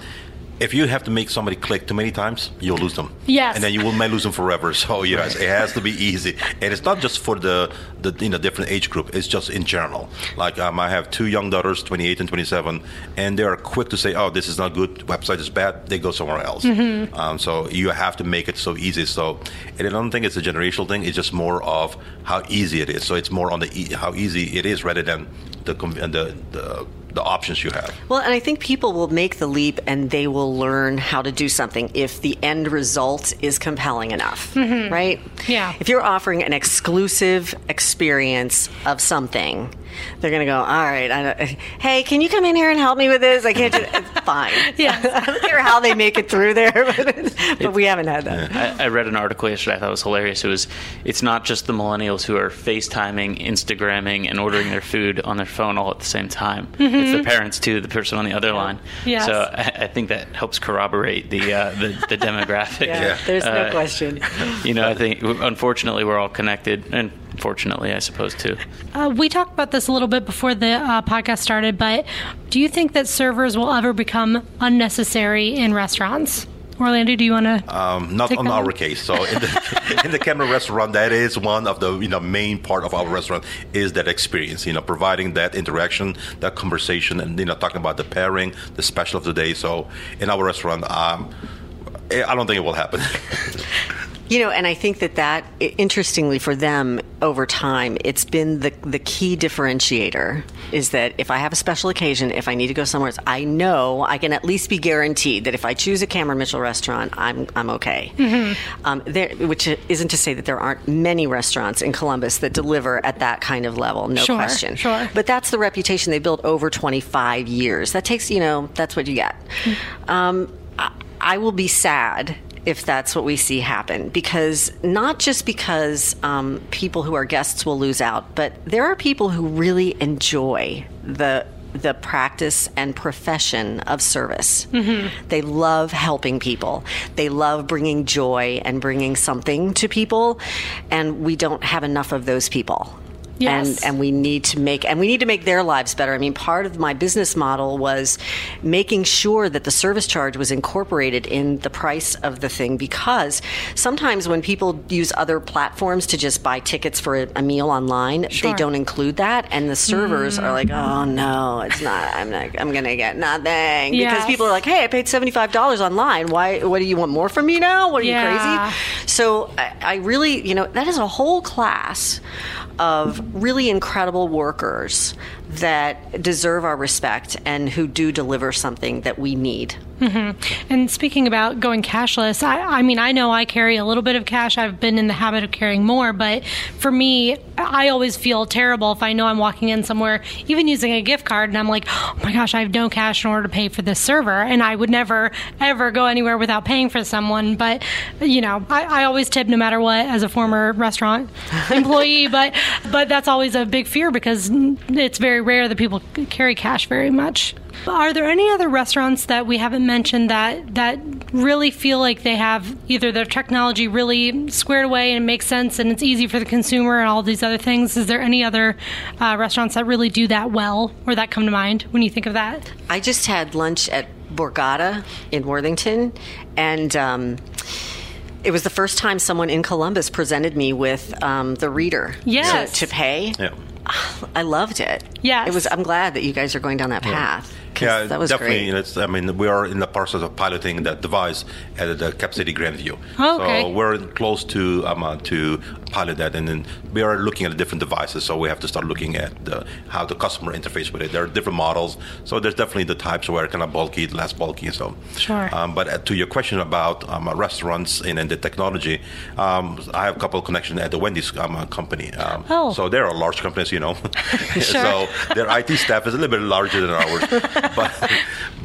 if you have to make somebody click too many times, you'll lose them. Yes. And then you will may lose them forever. So yes, it has to be easy, and it's not just for the the you know different age group. It's just in general. Like um, I have two young daughters, 28 and 27, and they are quick to say, "Oh, this is not good. Website is bad." They go somewhere else. Um, so you have to make it so easy. So, and I don't think it's a generational thing. It's just more of how easy it is. So it's more on the e- how easy it is rather than the the the, the options you have. well and i think people will make the leap and they will learn how to do something if the end result is compelling enough mm-hmm. right Yeah. if you're offering an exclusive experience of something they're going to go all right I don't, hey can you come in here and help me with this i can't do it's fine yeah, i don't care how they make it through there but, but we haven't had that I, I read an article yesterday I thought was hilarious. It was it's not just the millennials who are FaceTiming, Instagramming, and ordering their food on their phone all at the same time. It's the parents too, the person on the other line. Yes. So I, I think that helps corroborate the uh, the, the demographic. yeah, there's no Uh, question You know, I think unfortunately we're all connected, and unfortunately, I suppose too. Uh, we talked about this a little bit before the uh, podcast started, but do you think that servers will ever become unnecessary in restaurants? Orlando, do you want to? Um, not Take on that our one. case. So in the in the Cameron restaurant, that is one of the you know main part of our restaurant is that experience. You know, providing that interaction, that conversation, and you know talking about the pairing, the special of the day. So in our restaurant, um, I don't think it will happen. You know, and I think that that, interestingly for them over time, it's been the, the key differentiator is that if I have a special occasion, if I need to go somewhere, else, I know I can at least be guaranteed that if I choose a Cameron Mitchell restaurant, I'm, I'm okay. Um, there, which isn't to say that there aren't many restaurants in Columbus that deliver at that kind of level, no Sure, question. sure. But that's the reputation they built over 25 years. That takes, you know, that's what you get. Um, I, will be sad if that's what we see happen because not just because um, people who are guests will lose out, but there are people who really enjoy the the practice and profession of service. They love helping people. They love bringing joy and bringing something to people, and we don't have enough of those people Yes. and and we need to make and we need to make their lives better. I mean, part of my business model was making sure that the service charge was incorporated in the price of the thing because sometimes when people use other platforms to just buy tickets for a, a meal online, Sure. they don't include that, and the servers are like, mm. "Oh no, it's not. I'm not. I'm gonna get nothing." Because people are like, "Hey, I paid seventy five dollars online. Why? What do you want more from me now? What are Yeah. you crazy?" So I, I really, you know, that is a whole class of really incredible workers that deserve our respect and who do deliver something that we need. Mm-hmm. And speaking about going cashless, I, I mean, I know I carry a little bit of cash. I've been in the habit of carrying more, but for me, I always feel terrible if I know I'm walking in somewhere, even using a gift card, and I'm like, oh my gosh, I have no cash in order to pay for this server. And I would never, ever go anywhere without paying for someone. But, you know, I, I always tip no matter what as a former restaurant employee, but, but that's always a big fear because it's very rare that people carry cash very much. Are there any other restaurants that we haven't mentioned that that really feel like they have either their technology really squared away and it makes sense and it's easy for the consumer and all these other things? Is there any other uh, restaurants that really do that well or that come to mind when you think of that? I just had lunch at Borgata in Worthington, and um, it was the first time someone in Columbus presented me with um, the reader Yes. to, to pay. yeah. I loved it. Yes. It was. I'm glad that you guys are going down that path. Yeah, that was definitely. great. It's, I mean, we are in the process of piloting that device at the Cap City Grandview. Oh, okay. So we're close to um, uh, to pilot that, and then we are looking at different devices. So we have to start looking at the, how the customer interface with it. There are different models. So there's definitely the types where kind of bulky, less bulky. So Sure. Um, but uh, to your question about um, uh, restaurants and, and the technology, um, I have a couple of connections at the Wendy's um, uh, company. Um, Oh. So they're a large company, as you know. Sure. so their IT staff is a little bit larger than ours, but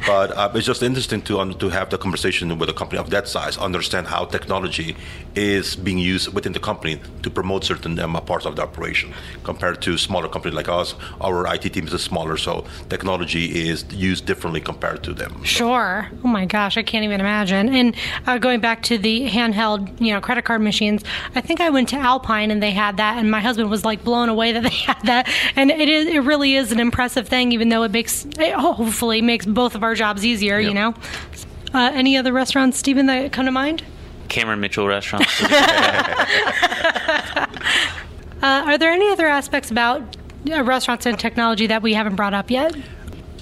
but uh, it's just interesting to to have the conversation with a company of that size, understand how technology is being used within the company to promote certain um, parts of the operation, compared to smaller companies like us. Our IT team is smaller, so technology is used differently compared to them. Sure. Oh my gosh, I can't even imagine. And uh, going back to the handheld, you know, credit card machines, I think I went to Alpine and they had that, and my husband was like blown away that they had that. And it is, it really is an impressive thing, even though it makes, it hopefully makes both of our jobs easier. You know. Uh, any other restaurants, Stephan, that come to mind? Cameron Mitchell restaurant. Uh, are there any other aspects about uh, restaurants and technology that we haven't brought up yet?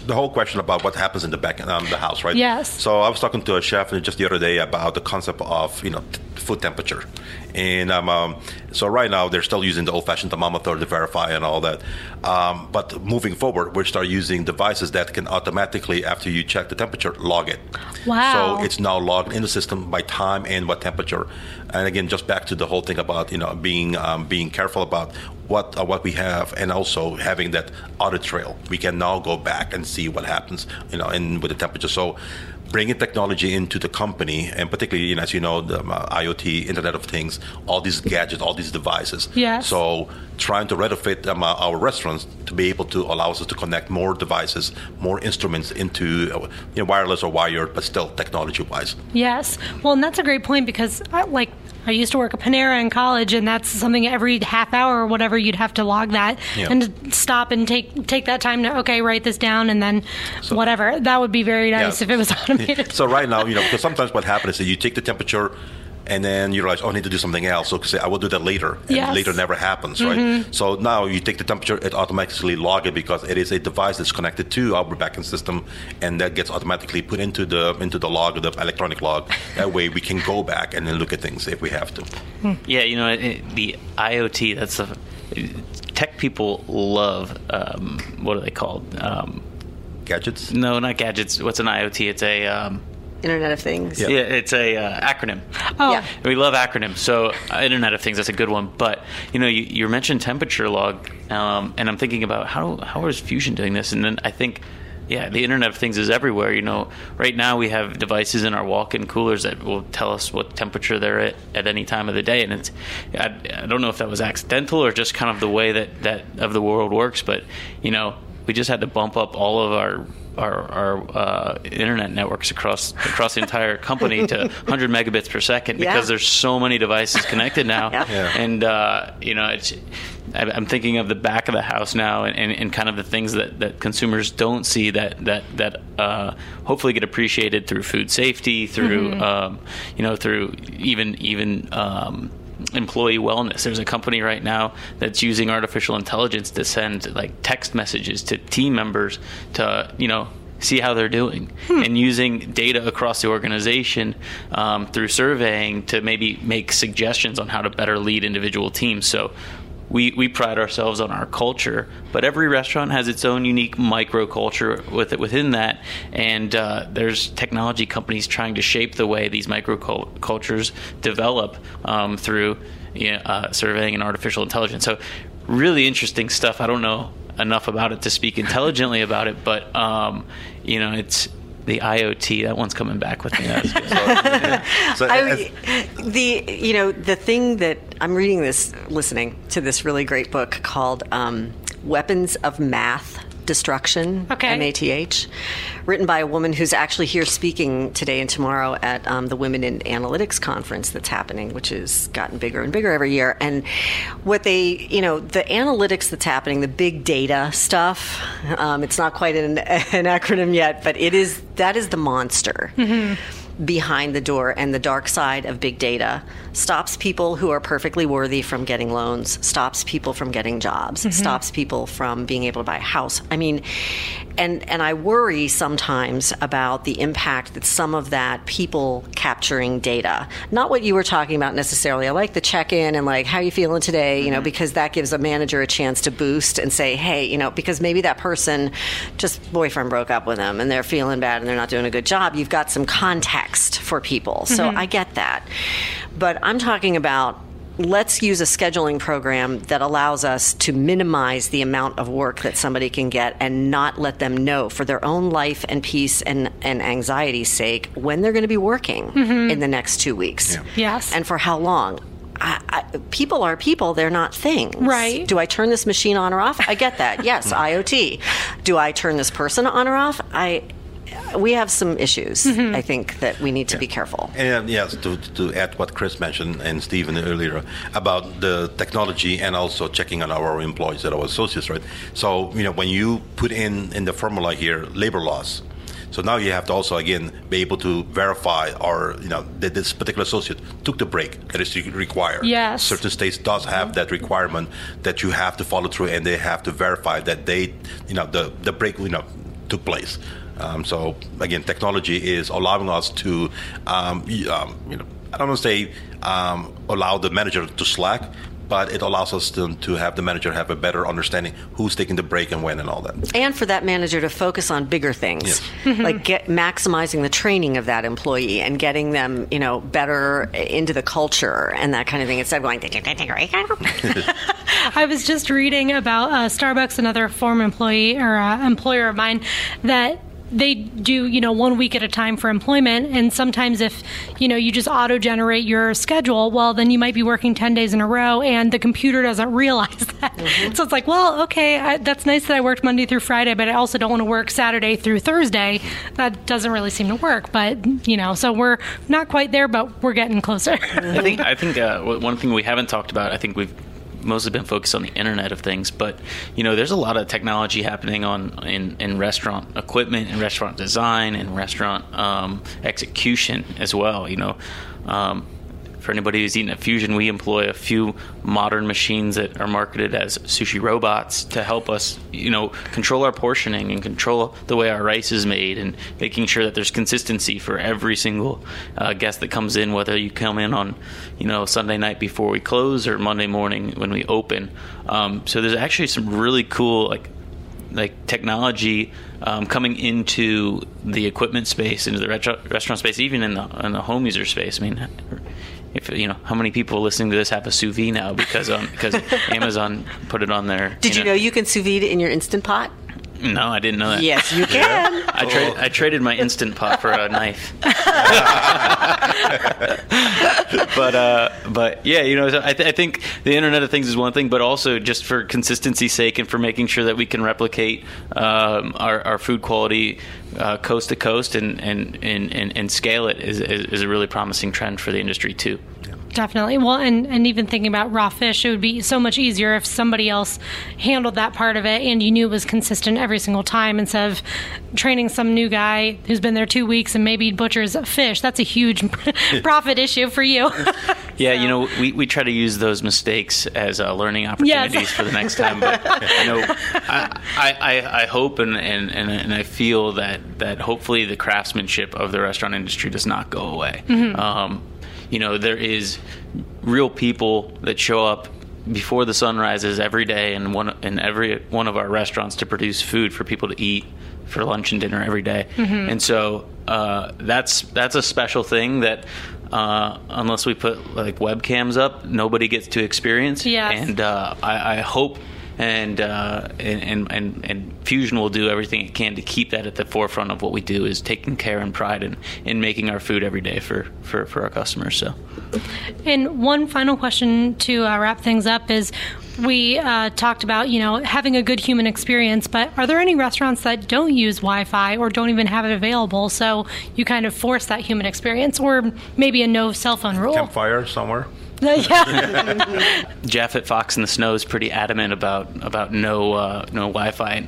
the whole question about what happens in the back um, the house, right? Yes. So I was talking to a chef just the other day about the concept of you know t- food temperature, and um, um, so right now they're still using the old-fashioned thermometer to verify and all that. Um, but moving forward, we start using devices that can automatically, after you check the temperature, log it. Wow. So it's now logged in the system by time and what temperature. And again, just back to the whole thing about you know being um, being careful about what uh, what we have, and also having that audit trail. We can now go back and see what happens, you know, and with the temperature. So bringing technology into the company, and particularly, you know, as you know, the uh, IoT, Internet of Things, all these gadgets, all these devices. Yes. So trying to retrofit um, uh, our restaurants to be able to allow us to connect more devices, more instruments into uh, you know, wireless or wired, but still technology-wise. Yes. Well, and that's a great point because, I, like, I used to work at Panera in college, and that's something every half hour or whatever you'd have to log that Yeah. and stop and take take that time to okay write this down and then whatever. That would be very nice Yeah. if it was automated. So right now, you know, because sometimes what happens is that you take the temperature and then you realize, oh, I need to do something else. So say, I will do that later. And Yes. later never happens, right? So now you take the temperature, it automatically log it because it is a device that's connected to our backend system, and that gets automatically put into the into the log, the electronic log. That way we can go back and then look at things if we have to. Yeah, you know, the IoT, that's the tech people love. Um, what are they called? Um, Gadgets. no, not gadgets. What's an IoT? It's a um, Internet of Things. Yeah. yeah, it's a uh, acronym. oh, Yeah. We love acronyms. So uh, Internet of Things, that's a good one. But you know, you, you mentioned temperature log, um, and I'm thinking about how how is Fusian doing this? And then I think. Yeah, the Internet of Things is everywhere. You know, right now we have devices in our walk-in coolers that will tell us what temperature they're at at any time of the day, and it's. I, I don't know if that was accidental or just kind of the way that that of the world works, but you know, we just had to bump up all of our our, our uh, internet networks across across the entire company to 100 megabits per second because Yeah. there's so many devices connected now, Yeah. Yeah. and uh, you know it's. I- I'm thinking of the back of the house now, and, and, and kind of the things that, that consumers don't see that that that uh, hopefully get appreciated through food safety, through um, you know through even even um, employee wellness. There's a company right now that's using artificial intelligence to send like text messages to team members to you know see how they're doing. And using data across the organization um, through surveying to maybe make suggestions on how to better lead individual teams. So we, we pride ourselves on our culture, but every restaurant has its own unique microculture with it within that, and uh, there's technology companies trying to shape the way these microcultures develop um, through you know, uh, surveying and artificial intelligence. So, really interesting stuff. I don't know enough about it to speak intelligently about it, but um, you know, it's the IoT. That one's coming back with me. That's good. So I, as- the you know the thing that I'm reading this, listening to this really great book called um, "Weapons of Math Destruction." Okay. M A T H, written by a woman who's actually here speaking today and tomorrow at um, the Women in Analytics conference that's happening, which has gotten bigger and bigger every year. And what they, you know, the analytics that's happening, the big data stuff. Um, it's not quite an, an acronym yet, but it is that is the monster behind the door and the dark side of big data stops people who are perfectly worthy from getting loans stops people from getting jobs mm-hmm. stops people from being able to buy a house. I mean and and i worry sometimes about the impact that some of that people capturing data not what you were talking about necessarily. I like the check-in and like how you feeling today you know mm-hmm. because that gives a manager a chance to boost and say hey you know because maybe that person just boyfriend broke up with them and they're feeling bad and they're not doing a good job. You've got some context for people. So mm-hmm. i get that. But i'm talking about let's use a scheduling program that allows us to minimize the amount of work that somebody can get and not let them know for their own life and peace and, and anxiety's sake when they're going to be working mm-hmm. in the next two weeks. Yeah. Yes. and for how long? I, I, people are people they're not things. Right. do i turn this machine on or off? I get that. Yes iot do i turn this person on or off? I we have some issues mm-hmm. i think that we need to be careful And yes, to, to add what Chris mentioned and Stephan earlier about the technology and also checking on our employees and our associates, right? So, you know, when you put in in the formula here labor laws, so now you have to also again be able to verify or you know that this particular associate took the break that is required. Yes. Certain states does have that requirement that you have to follow through and they have to verify that they you know the the break you know took place. Um, so again, technology is allowing us to, um, um, you know, I don't want to say um, allow the manager to slack, but it allows us to, to have the manager have a better understanding who's taking the break and when and all that. and for that manager to focus on bigger things Yes. like get maximizing the training of that employee and getting them you know better into the culture and that kind of thing instead of going I was just reading about uh, Starbucks, another former employee or uh, employer of mine, that they do you know one week at a time for employment. And sometimes if you know you just auto generate your schedule well then you might be working 10 days in a row and the computer doesn't realize that. Mm-hmm. so it's like well okay I, that's nice that i worked monday through friday but i also don't want to work saturday through thursday. That doesn't really seem to work but you know so we're not quite there but we're getting closer. I think i think uh, one thing we haven't talked about i think we've mostly been focused on the Internet of Things, but you know, there's a lot of technology happening on in, in restaurant equipment and restaurant design and restaurant um, execution as well. You know, um, for anybody who's eaten at Fusian, we employ a few modern machines that are marketed as sushi robots to help us, you know, control our portioning and control the way our rice is made, and making sure that there's consistency for every single uh, guest that comes in, whether you come in on, you know, Sunday night before we close or Monday morning when we open. Um, so there's actually some really cool like like technology um, coming into the equipment space, into the restaurant space, even in the in the home user space. I mean, if you know how many people listening to this have a sous vide now because um, because Amazon put it on there. Did you know, you know you can sous vide in your instant pot? No, I didn't know that. Yes, you can. I, tra- I traded my instant pot for a knife. but uh, but yeah, you know, I, th- I, think the Internet of Things is one thing, but also just for consistency's sake and for making sure that we can replicate um, our, our food quality uh, coast to coast and and, and, and, and scale it is, is, is a really promising trend for the industry too. Definitely. Well, and, and even thinking about raw fish, it would be so much easier if somebody else handled that part of it and you knew it was consistent every single time instead of training some new guy who's been there two weeks and maybe butchers fish. That's a huge profit issue for you. yeah, so. you know, we, we try to use those mistakes as uh, learning opportunities yes. for the next time. But, you know, I, I, I hope and, and, and I feel that, that hopefully the craftsmanship of the restaurant industry does not go away. Mm-hmm. Um, you know there is real people that show up before the sun rises every day in one in every one of our restaurants to produce food for people to eat for lunch and dinner every day. Mm-hmm. and so uh, that's that's a special thing that uh, unless we put like webcams up, nobody gets to experience. Yes. and uh, I, I hope and, uh, and and and Fusian will do everything it can to keep that at the forefront of what we do is taking care and pride in, in making our food every day for, for, for our customers. So, and one final question to uh, wrap things up is we uh, talked about you know having a good human experience but are there any restaurants that don't use wi-fi or don't even have it available so you kind of force that human experience or maybe a no cell phone rule campfire somewhere yeah. Jeff at Fox in the Snow is pretty adamant about about no uh, no Wi-Fi. And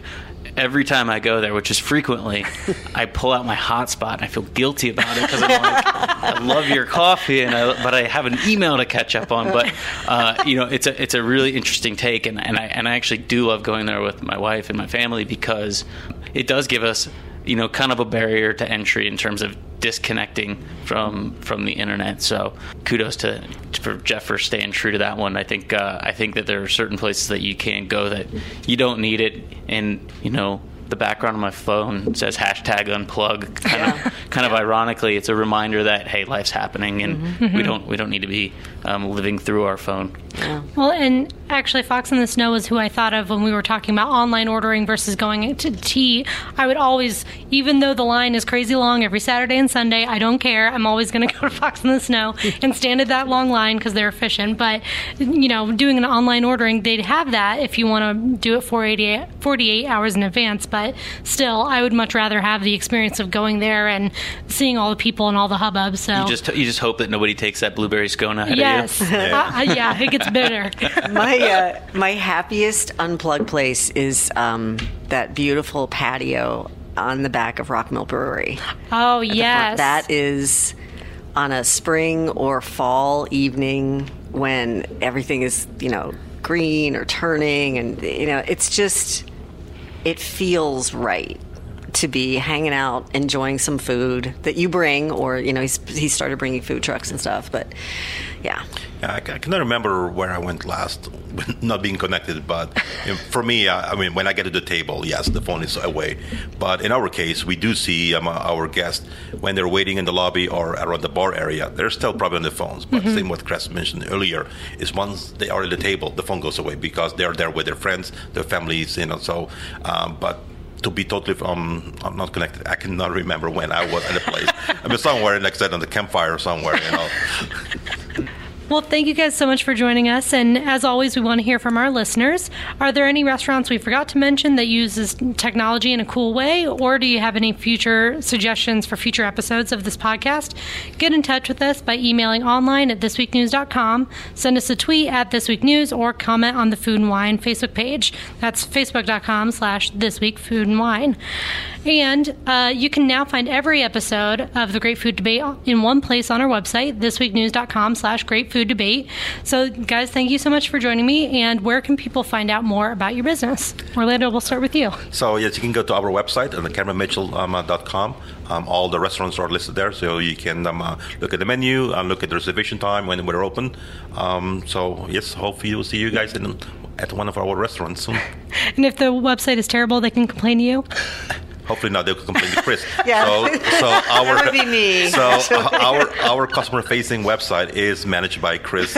every time I go there, which is frequently, I pull out my hotspot and I feel guilty about it because I'm like, I love your coffee, and I, but I have an email to catch up on. But uh, you know, it's a it's a really interesting take, and, and I and I actually do love going there with my wife and my family because it does give us you know kind of a barrier to entry in terms of disconnecting from from the internet. So kudos to for Jeff for staying true to that one. I think uh, I think that there are certain places that you can't go that you don't need it, and you know the background on my phone says hashtag unplug. Kind yeah. of, kind of ironically, it's a reminder that hey, life's happening, and mm-hmm. we don't we don't need to be um, living through our phone. Yeah. Well, and actually, Fox in the Snow is who I thought of when we were talking about online ordering versus going to tea. I would always, even though the line is crazy long every Saturday and Sunday, I don't care. I'm always going to go to Fox in the Snow and stand at that long line because they're efficient. But you know, doing an online ordering, they'd have that if you want to do it 48, 48 hours in advance. But still, I would much rather have the experience of going there and seeing all the people and all the hubbub. So you just you just hope that nobody takes that blueberry scone ahead yes. of you. Yes, uh, uh, yeah, it gets bitter. my uh, my happiest unplugged place is um, that beautiful patio on the back of Rockmill Brewery. Oh yes, that is on a spring or fall evening when everything is you know green or turning, and you know it's just it feels right to be hanging out, enjoying some food that you bring, or you know, he's he started bringing food trucks and stuff. But yeah, yeah I, I cannot remember where I went last, not being connected. But for me, I, I, mean, when I get to the table, yes, the phone is away. But in our case, we do see um, our guests when they're waiting in the lobby or around the bar area. They're still probably on the phones. But mm-hmm. same what Chris mentioned earlier is once they are at the table, the phone goes away because they're there with their friends, their families, you know. So, um, but to be totally um, I'm not connected. I cannot remember when I was in the place. I mean, somewhere, like I said, on the campfire somewhere, you know. Well, thank you guys so much for joining us. And as always, we want to hear from our listeners. Are there any restaurants we forgot to mention that uses technology in a cool way? Or do you have any future suggestions for future episodes of this podcast? Get in touch with us by emailing online at thisweeknews.com, send us a tweet at thisweeknews, or comment on the Food and Wine Facebook page. That's facebook.com slash thisweekfoodandwine. And uh, you can now find every episode of the Great Food Debate in one place on our website, thisweeknews.com slash great food debate. So, guys, thank you so much for joining me. And where can people find out more about your business? Orlando, we'll start with you. So, yes, you can go to our website, uh, cameronmitchell.com. Um, all the restaurants are listed there, so you can um, uh, look at the menu and look at the reservation time when we're open. Um, so, yes, hopefully we'll see you guys in, at one of our restaurants soon. And if the website is terrible, they can complain to you? Hopefully not. They'll complain to Chris. Yeah. So, so our That would be me, So actually. our our customer facing website is managed by Chris.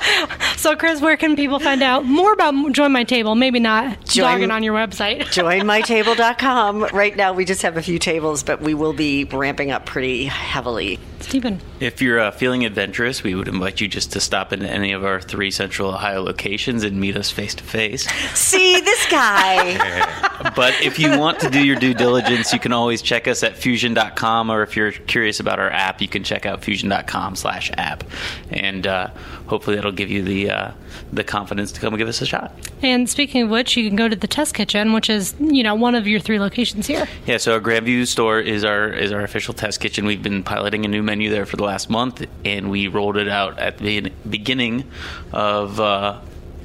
So, Chris, where can people find out more about Join My Table? Maybe not Join- dogging on your website. joinmytable.com. Right now, we just have a few tables, but we will be ramping up pretty heavily. Stephan. If you're uh, feeling adventurous, we would invite you just to stop into any of our three Central Ohio locations and meet us face to face. See this guy. But if you want to do your due diligence, you can always check us at fusian.com, or if you're curious about our app, you can check out fusian.com slash app. And uh, hopefully that'll give you the, uh, the confidence to come and give us a shot. And speaking of which, you can go to the Test Kitchen, which is, you know, one of your three locations here. Yeah, so our Grandview store is our is our official test kitchen. We've been piloting a new menu there for the last month, and we rolled it out at the beginning of uh,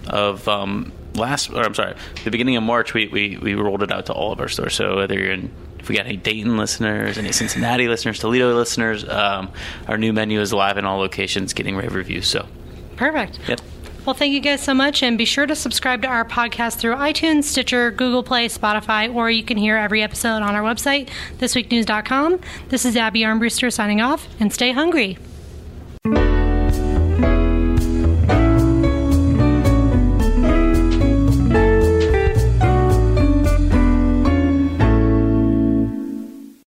of um, last. Or I'm sorry, the beginning of March. We, we we rolled it out to all of our stores. So whether you're in if we got any Dayton listeners, any Cincinnati listeners, Toledo listeners, um, our new menu is live in all locations, getting rave reviews. So, Perfect. yep. Well, thank you guys so much, and be sure to subscribe to our podcast through iTunes, Stitcher, Google Play, Spotify, or you can hear every episode on our website, thisweeknews.com. This is Abby Armbruster signing off, and stay hungry.